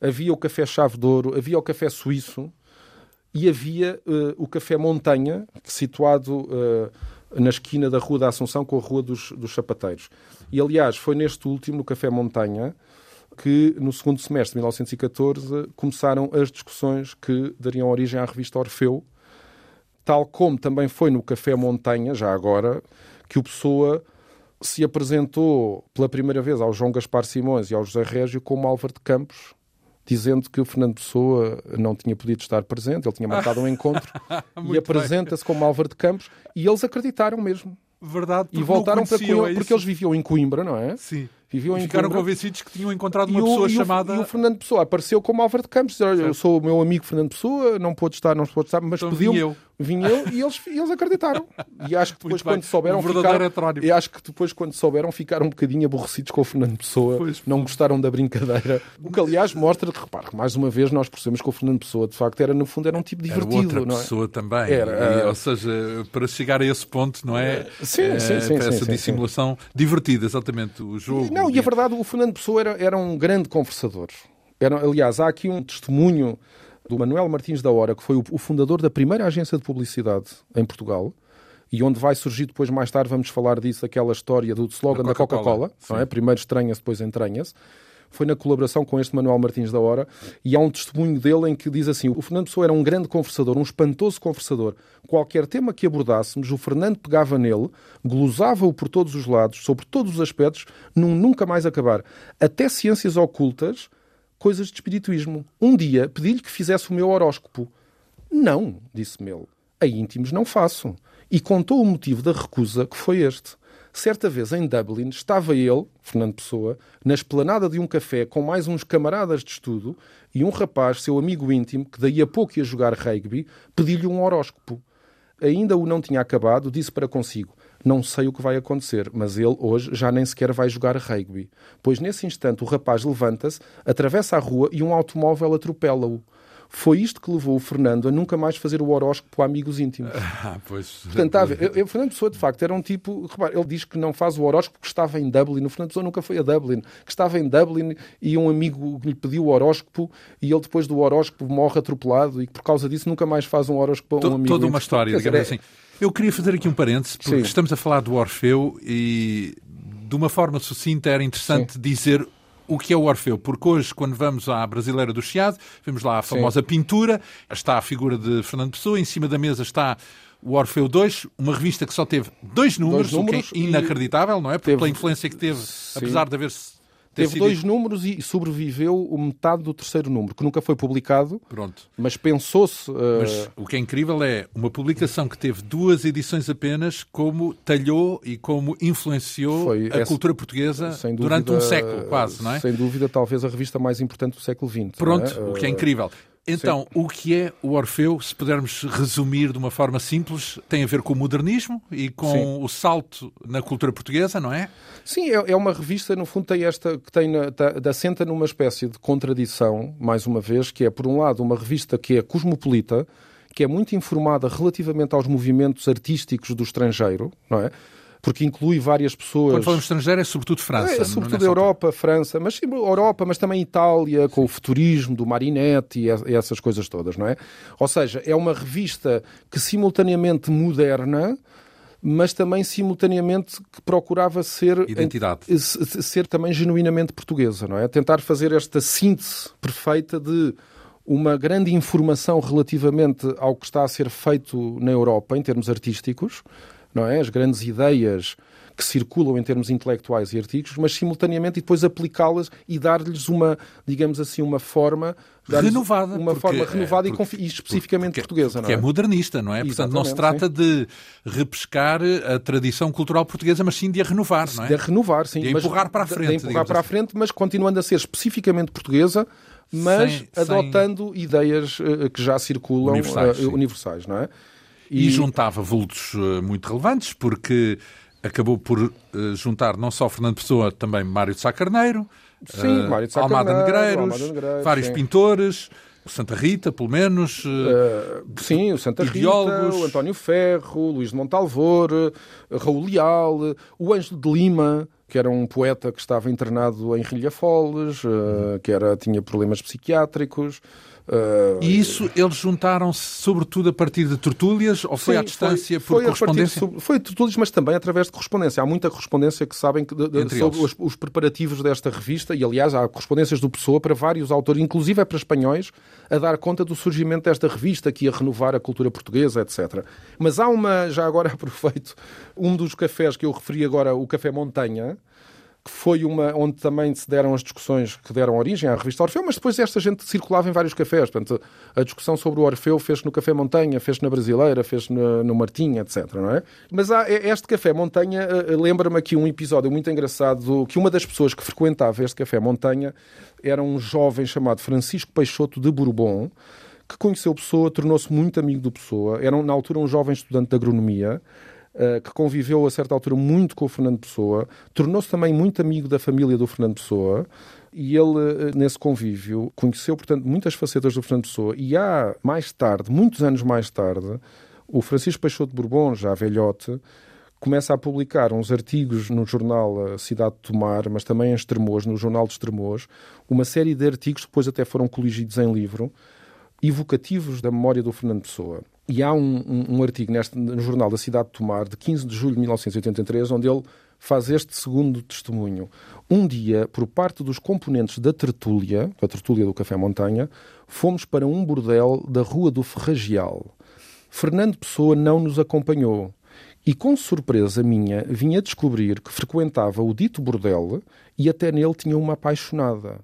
Havia o Café Chave de Ouro, havia o Café Suíço e havia uh, o Café Montanha, situado uh, na esquina da Rua da Assunção com a Rua dos, dos Sapateiros. E, aliás, foi neste último, no Café Montanha, que no segundo semestre de 1914 começaram as discussões que dariam origem à revista Orfeu, tal como também foi no Café Montanha, já agora, que o Pessoa se apresentou pela primeira vez ao João Gaspar Simões e ao José Régio como Álvaro de Campos, dizendo que o Fernando Pessoa não tinha podido estar presente, ele tinha marcado um encontro e apresenta-se como Álvaro de Campos e eles acreditaram mesmo. Verdade, e voltaram para Coimbra, porque eles viviam em Coimbra, não é? Sim. Viviam e ficaram Coimbra. convencidos que tinham encontrado uma e pessoa o, chamada. E o Fernando Pessoa apareceu como Álvaro de Campos. Olha, eu sou o meu amigo Fernando Pessoa, não pôde estar, não pôde estar, mas então pediu. Vim eu e eles, eles acreditaram. E acho que depois, quando souberam, ficaram. Heterónimo. E acho que depois, quando souberam, ficaram um bocadinho aborrecidos com o Fernando Pessoa. Pois, não gostaram da brincadeira. O que, aliás, mostra que, repare, mais uma vez, nós percebemos que o Fernando Pessoa, de facto, era, no fundo, era um tipo divertido. Era outra não é? pessoa também. Era, e, ou seja, para chegar a esse ponto, não é? Sim, é, sim, sim. Essa sim, dissimulação sim. divertida, exatamente. O jogo. Não, e a verdade, o Fernando Pessoa era, era um grande conversador. Era, aliás, há aqui um testemunho do Manuel Martins da Hora, que foi o, fundador da primeira agência de publicidade em Portugal, e onde vai surgir depois, mais tarde, vamos falar disso, aquela história do slogan da Coca-Cola. Coca é? Primeiro estranha-se, depois entranha-se. Foi na colaboração com este Manuel Martins da Hora, e há um testemunho dele em que diz assim: o Fernando Pessoa era um grande conversador, um espantoso conversador. Qualquer tema que abordássemos, o Fernando pegava nele, glosava-o por todos os lados, sobre todos os aspectos, num nunca mais acabar. Até ciências ocultas coisas de espirituismo. Um dia pedi-lhe que fizesse o meu horóscopo. Não, disse-me ele. A íntimos não faço. E contou o motivo da recusa, que foi este. Certa vez em Dublin estava ele, Fernando Pessoa, na esplanada de um café com mais uns camaradas de estudo e um rapaz, seu amigo íntimo, que daí a pouco ia jogar rugby, pediu-lhe um horóscopo. Ainda o não tinha acabado, disse para consigo: não sei o que vai acontecer, mas ele hoje já nem sequer vai jogar rugby. Pois nesse instante o rapaz levanta-se, atravessa a rua e um automóvel atropela-o. Foi isto que levou o Fernando a nunca mais fazer o horóscopo a amigos íntimos. Ah, pois. Portanto, o Fernando Pessoa, de facto, era um tipo. Repare, ele diz que não faz o horóscopo que estava em Dublin. O Fernando Pessoa nunca foi a Dublin. Que estava em Dublin e um amigo lhe pediu o horóscopo e ele, depois do horóscopo, morre atropelado e por causa disso nunca mais faz um horóscopo a um amigo. Toda uma história, digamos assim. Eu queria fazer aqui um parênteses, porque Sim. estamos a falar do Orfeu e de uma forma sucinta era interessante Sim. dizer o que é o Orfeu, porque hoje, quando vamos à Brasileira do Chiado, vemos lá a famosa Sim. pintura, está a figura de Fernando Pessoa, em cima da mesa está o Orfeu 2, uma revista que só teve dois números, dois números o que é inacreditável, não é? Porque teve... pela influência que teve, apesar de haver Teve dois números e sobreviveu o metade do terceiro número, que nunca foi publicado. Pronto. Mas pensou-se. Uh... Mas o que é incrível é uma publicação que teve duas edições apenas, como talhou e como influenciou foi a essa... cultura portuguesa dúvida, durante um século, quase, não é? Sem dúvida, talvez a revista mais importante do século XX. Pronto, é? o que é incrível. Então, Sim. o que é o Orfeu, se pudermos resumir de uma forma simples, tem a ver com o modernismo e com Sim. o salto na cultura portuguesa, não é? Sim, é, é uma revista, no fundo, tem esta que tem tá, assenta numa espécie de contradição, mais uma vez, que é, por um lado, uma revista que é cosmopolita, que é muito informada relativamente aos movimentos artísticos do estrangeiro, não é? Porque inclui várias pessoas. Quando falamos estrangeiro é sobretudo França. É, é sobretudo Europa, França, mas sim, Europa, mas também Itália, com o futurismo do Marinetti e essas coisas todas, não é? Ou seja, é uma revista que simultaneamente moderna, mas também simultaneamente que procurava ser identidade, ser também genuinamente portuguesa, não é? Tentar fazer esta síntese perfeita de uma grande informação relativamente ao que está a ser feito na Europa em termos artísticos, não é? As grandes ideias que circulam em termos intelectuais e artigos, mas simultaneamente e depois aplicá-las e dar-lhes uma, digamos assim, uma forma renovada, uma porque, forma renovada porque, e, especificamente porque, portuguesa, porque não é? é modernista, não é? Portanto, não se trata sim. de repescar a tradição cultural portuguesa, mas sim de a renovar, não é? De a renovar, sim. De a empurrar para a frente. De empurrar para assim. a frente, mas continuando a ser especificamente portuguesa, mas sem, adotando sem... ideias uh, que já circulam universais, uh, universais não é? E, e juntava vultos uh, muito relevantes, porque acabou por uh, juntar não só Fernando Pessoa, também Mário de Sá Carneiro, sim, uh, Mário de Sá Almada, Negreiros, Almada Negreiros, vários sim. pintores, Santa Rita, pelo menos. Uh, sim, o Santa ideólogos. Rita, o António Ferro, o Luís de Montalvor, Raul Leal, o Ângelo de Lima, que era um poeta que estava internado em Rilhafoles, uh, que era, tinha problemas psiquiátricos. Uh, e isso eles juntaram-se sobretudo a partir de tertúlias ou foi sim, à distância foi, por foi correspondência? De, foi tertúlias, mas também através de correspondência. Há muita correspondência que sabem que, de, sobre os, os, preparativos desta revista e, aliás, há correspondências do Pessoa para vários autores, inclusive é para espanhóis, a dar conta do surgimento desta revista que ia renovar a cultura portuguesa, etc. Mas há uma, já agora aproveito, um dos cafés que eu referi agora, o Café Montanha, que foi uma onde também se deram as discussões que deram origem à revista Orfeu, mas depois esta gente circulava em vários cafés. Portanto, a discussão sobre o Orfeu fez no Café Montanha, fez na Brasileira, fez no, no Martim, etc. Não é? Mas há, este Café Montanha eh, eh, lembra-me aqui um episódio muito engraçado que uma das pessoas que frequentava este Café Montanha era um jovem chamado Francisco Peixoto de Bourbon, que conheceu Pessoa, tornou-se muito amigo do Pessoa. Era, na altura, um jovem estudante de agronomia eh, que conviveu a certa altura muito com o Fernando Pessoa, tornou-se também muito amigo da família do Fernando Pessoa. E ele, eh, nesse convívio, conheceu, portanto, muitas facetas do Fernando Pessoa. E há, mais tarde, muitos anos mais tarde, o Francisco Peixoto de Bourbon, já velhote, começa a publicar uns artigos no jornal Cidade de Tomar, mas também em Estremoz, no jornal de Estremoz, uma série de artigos que depois até foram coligidos em livro, evocativos da memória do Fernando Pessoa. E há um, um, um artigo neste, no jornal da Cidade de Tomar, de 15 de julho de 1983, onde ele faz este segundo testemunho. Um dia, por parte dos componentes da tertúlia, da tertúlia do Café Montanha, fomos para um bordel da Rua do Ferragial. Fernando Pessoa não nos acompanhou. E com surpresa minha, vinha descobrir que frequentava o dito bordel e até nele tinha uma apaixonada.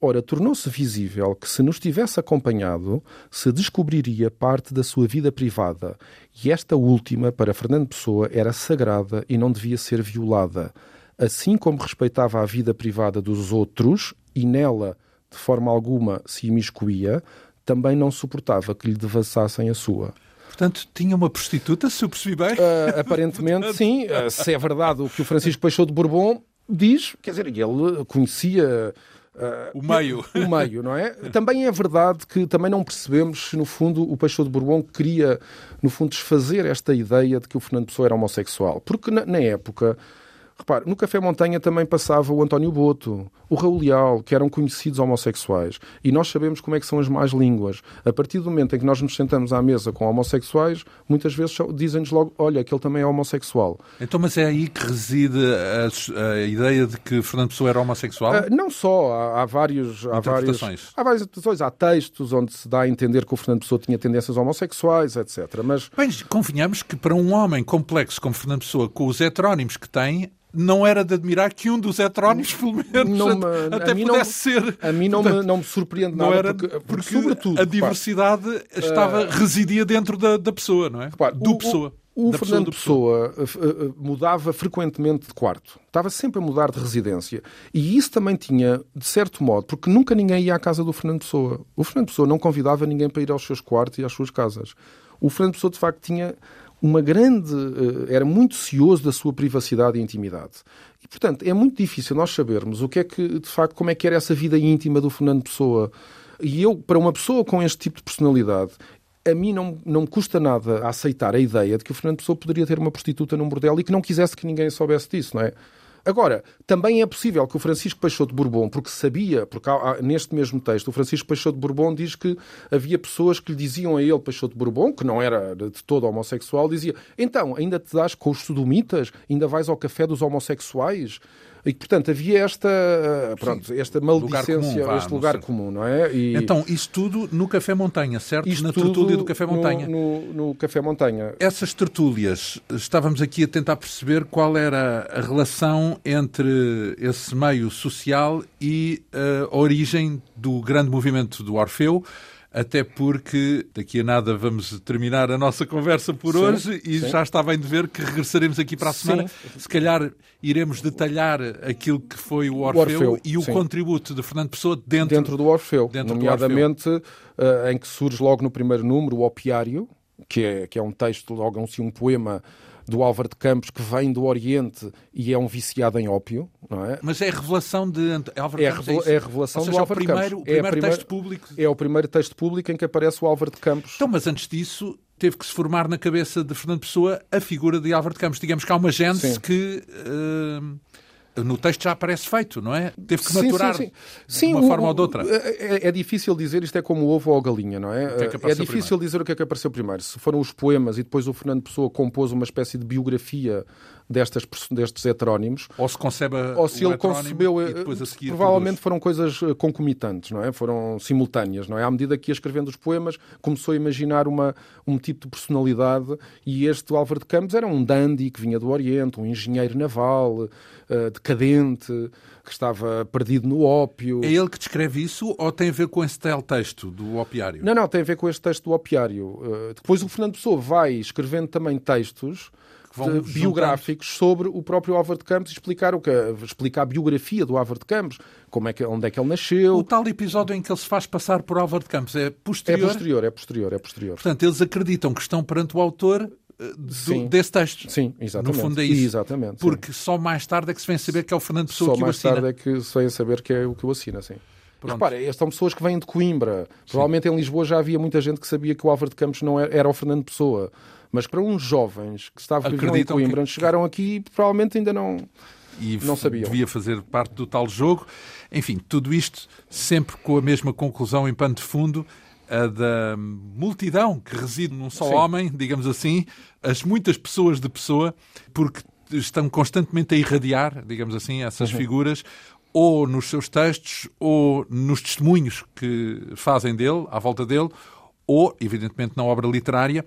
Ora, tornou-se visível que, se nos tivesse acompanhado, se descobriria parte da sua vida privada, e esta última, para Fernando Pessoa, era sagrada e não devia ser violada, assim como respeitava a vida privada dos outros e nela, de forma alguma, se imiscuía, também não suportava que lhe devassassem a sua. Portanto, tinha uma prostituta, se eu percebi bem? Uh, aparentemente, sim. Uh, se é verdade o que o Francisco Peixoto de Bourbon diz, quer dizer, ele conhecia Uh, o meio. O meio, não é? Também é verdade que também não percebemos se, no fundo, o Peixoto de Bourbon queria, no fundo, desfazer esta ideia de que o Fernando Pessoa era homossexual. Porque, na, na época, Repare, no Café Montanha também passava o António Boto, o Raul Leal, que eram conhecidos homossexuais. E nós sabemos como é que são as más línguas. A partir do momento em que nós nos sentamos à mesa com homossexuais, muitas vezes dizem-nos logo, olha, que ele também é homossexual. Então, mas é aí que reside a, a ideia de que Fernando Pessoa era homossexual? Uh, não só, há, há vários... Há vários, há várias interpretações. Há textos onde se dá a entender que o Fernando Pessoa tinha tendências homossexuais, etc. Mas... Bem, convenhamos que para um homem complexo como Fernando Pessoa, com os heterónimos que tem, não era de admirar que um dos heterónimos, pelo menos, não me, até pudesse não, ser. A mim não, Portanto, me, não me surpreende nada, não era, porque, porque, porque sobretudo, a diversidade estava, uh, residia dentro da, da pessoa, não é? Repare, do o, pessoa. O, o Fernando Pessoa, pessoa uh, uh, mudava frequentemente de quarto. Estava sempre a mudar de residência. E isso também tinha, de certo modo, porque nunca ninguém ia à casa do Fernando Pessoa. O Fernando Pessoa não convidava ninguém para ir aos seus quartos e às suas casas. O Fernando Pessoa, de facto, tinha uma grande. Eh, era muito cioso da sua privacidade e intimidade. E, portanto, é muito difícil nós sabermos o que é que, de facto, como é que era essa vida íntima do Fernando Pessoa. E eu, para uma pessoa com este tipo de personalidade, a mim não, não me custa nada aceitar a ideia de que o Fernando Pessoa poderia ter uma prostituta num bordel e que não quisesse que ninguém soubesse disso, não é? Agora, também é possível que o Francisco Peixoto de Bourbon, porque sabia, porque há, neste mesmo texto, o Francisco Peixoto de Bourbon diz que havia pessoas que lhe diziam a ele, Peixoto de Bourbon, que não era de todo homossexual, dizia: então, ainda te dás com os sodomitas? Ainda vais ao café dos homossexuais? E, portanto, havia esta, pronto, esta maledicência, lugar comum, vá, este lugar comum, não é? E... Então, isso tudo no Café Montanha, certo? Isto Na tertúlia do Café Montanha. No, no, no, Café Montanha. Essas tertúlias, estávamos aqui a tentar perceber qual era a relação entre esse meio social e eh, a origem do grande movimento do Orfeu até porque daqui a nada vamos terminar a nossa conversa por sim, hoje e sim. já está bem de ver que regressaremos aqui para a semana. Sim. Se calhar iremos detalhar aquilo que foi o Orfeu, o Orfeu e o contributo de Fernando Pessoa dentro, dentro do Orfeu, dentro nomeadamente do Orfeu. Uh, em que surge logo no primeiro número o Opiário, que é, que é um texto, logo assim, um poema do Álvaro de Campos, que vem do Oriente e é um viciado em ópio, não é? Mas é a revelação de Álvaro é de Campos, é, é revelação Ou seja, do Álvaro o primeiro, de Campos. O primeiro, é primeira, texto público. É o primeiro texto público em que aparece o Álvaro de Campos. Então, mas antes disso, teve que se formar na cabeça de Fernando Pessoa a figura de Álvaro de Campos. Digamos que há uma gênese que... Uh no texto já aparece feito, não é? Teve que maturar sim, sim, sim. de uma o, forma ou de outra. É, é, difícil dizer, isto é como o ovo ou a galinha, não é? é, que é, difícil primeiro? dizer o que é que apareceu primeiro. Se foram os poemas e depois o Fernando Pessoa compôs uma espécie de biografia destas, destes heterónimos. Ou se concebe ou se ele concebeu, e depois a seguir provavelmente foram coisas eh, concomitantes, não é? Foram simultâneas, não é? À medida que ia escrevendo os poemas, começou a imaginar uma, um tipo de personalidade e este Álvaro de Campos era um dandy que vinha do Oriente, um engenheiro naval, uh, decadente, que estava perdido no ópio. É ele que descreve isso ou tem a ver com esse tal texto do opiário? Não, não, tem a ver com este texto do opiário. Uh, depois o Fernando Pessoa vai escrevendo também textos biográficos sobre o próprio Álvaro de Campos e explicar, o que, explicar a biografia do Álvaro de Campos, como é que, onde é que ele nasceu. O tal episódio em que ele se faz passar por Álvaro de Campos é posterior? É posterior, é posterior, é posterior. Portanto, eles acreditam que estão perante o autor eh, do, desse texto. Sim, exatamente. No fundo é isso. Exatamente, Porque sim. só mais tarde é que se vem saber que é o Fernando Pessoa só que o assina. Só mais tarde é que se vem saber que é o que o assina, sim. Pronto. Repara, estas são pessoas que vêm de Coimbra. Sim. Provavelmente em Lisboa já havia muita gente que sabia que o Álvaro de Campos não era, era o Fernando Pessoa. Mas para uns jovens que estavam viviam em Coimbra, que... chegaram aqui provavelmente ainda não, e não sabiam. devia fazer parte do tal jogo. Enfim, tudo isto sempre com a mesma conclusão em pano de fundo, a da multidão que reside num só Sim. homem, digamos assim, as muitas pessoas de pessoa, porque estão constantemente a irradiar, digamos assim, essas uhum. figuras, ou nos seus textos, ou nos testemunhos que fazem dele, à volta dele, ou, evidentemente, na obra literária.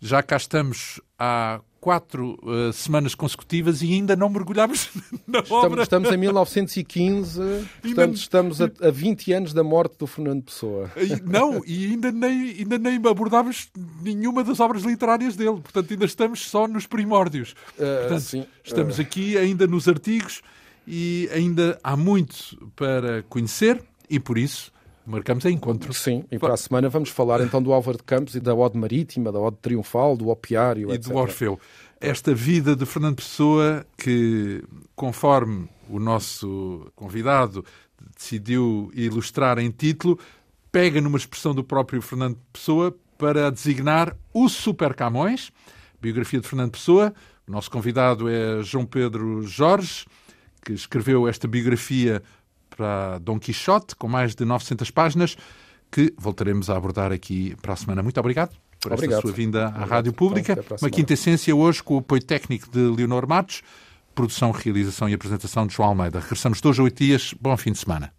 Já cá estamos há quatro uh, semanas consecutivas e ainda não mergulhámos na estamos, obra. Estamos em 1915, portanto estamos a, a 20 anos da morte do Fernando Pessoa. Não, e ainda nem, ainda nem abordámos nenhuma das obras literárias dele. Portanto, ainda estamos só nos primórdios. Uh, portanto, sim, estamos uh... aqui ainda nos artigos e ainda há muito para conhecer e por isso marcamos a encontro. Sim, e para a semana vamos falar então do Álvaro de Campos e da Ode Marítima, da Ode Triunfal, do Opiário, e etc. do Orfeu. Esta vida de Fernando Pessoa que, conforme o nosso convidado decidiu ilustrar em título, pega numa expressão do próprio Fernando Pessoa para designar o Super Camões, biografia de Fernando Pessoa. O nosso convidado é João Pedro Jorge, que escreveu esta biografia para Dom Quixote, com mais de 900 páginas, que voltaremos a abordar aqui para a semana. Muito obrigado por obrigado. esta sua vinda à Rádio Pública. Então, Uma quinta essência hoje com o apoio técnico de Leonor Matos, produção, realização e apresentação de João Almeida. Regressamos dois a oito dias. Bom fim de semana.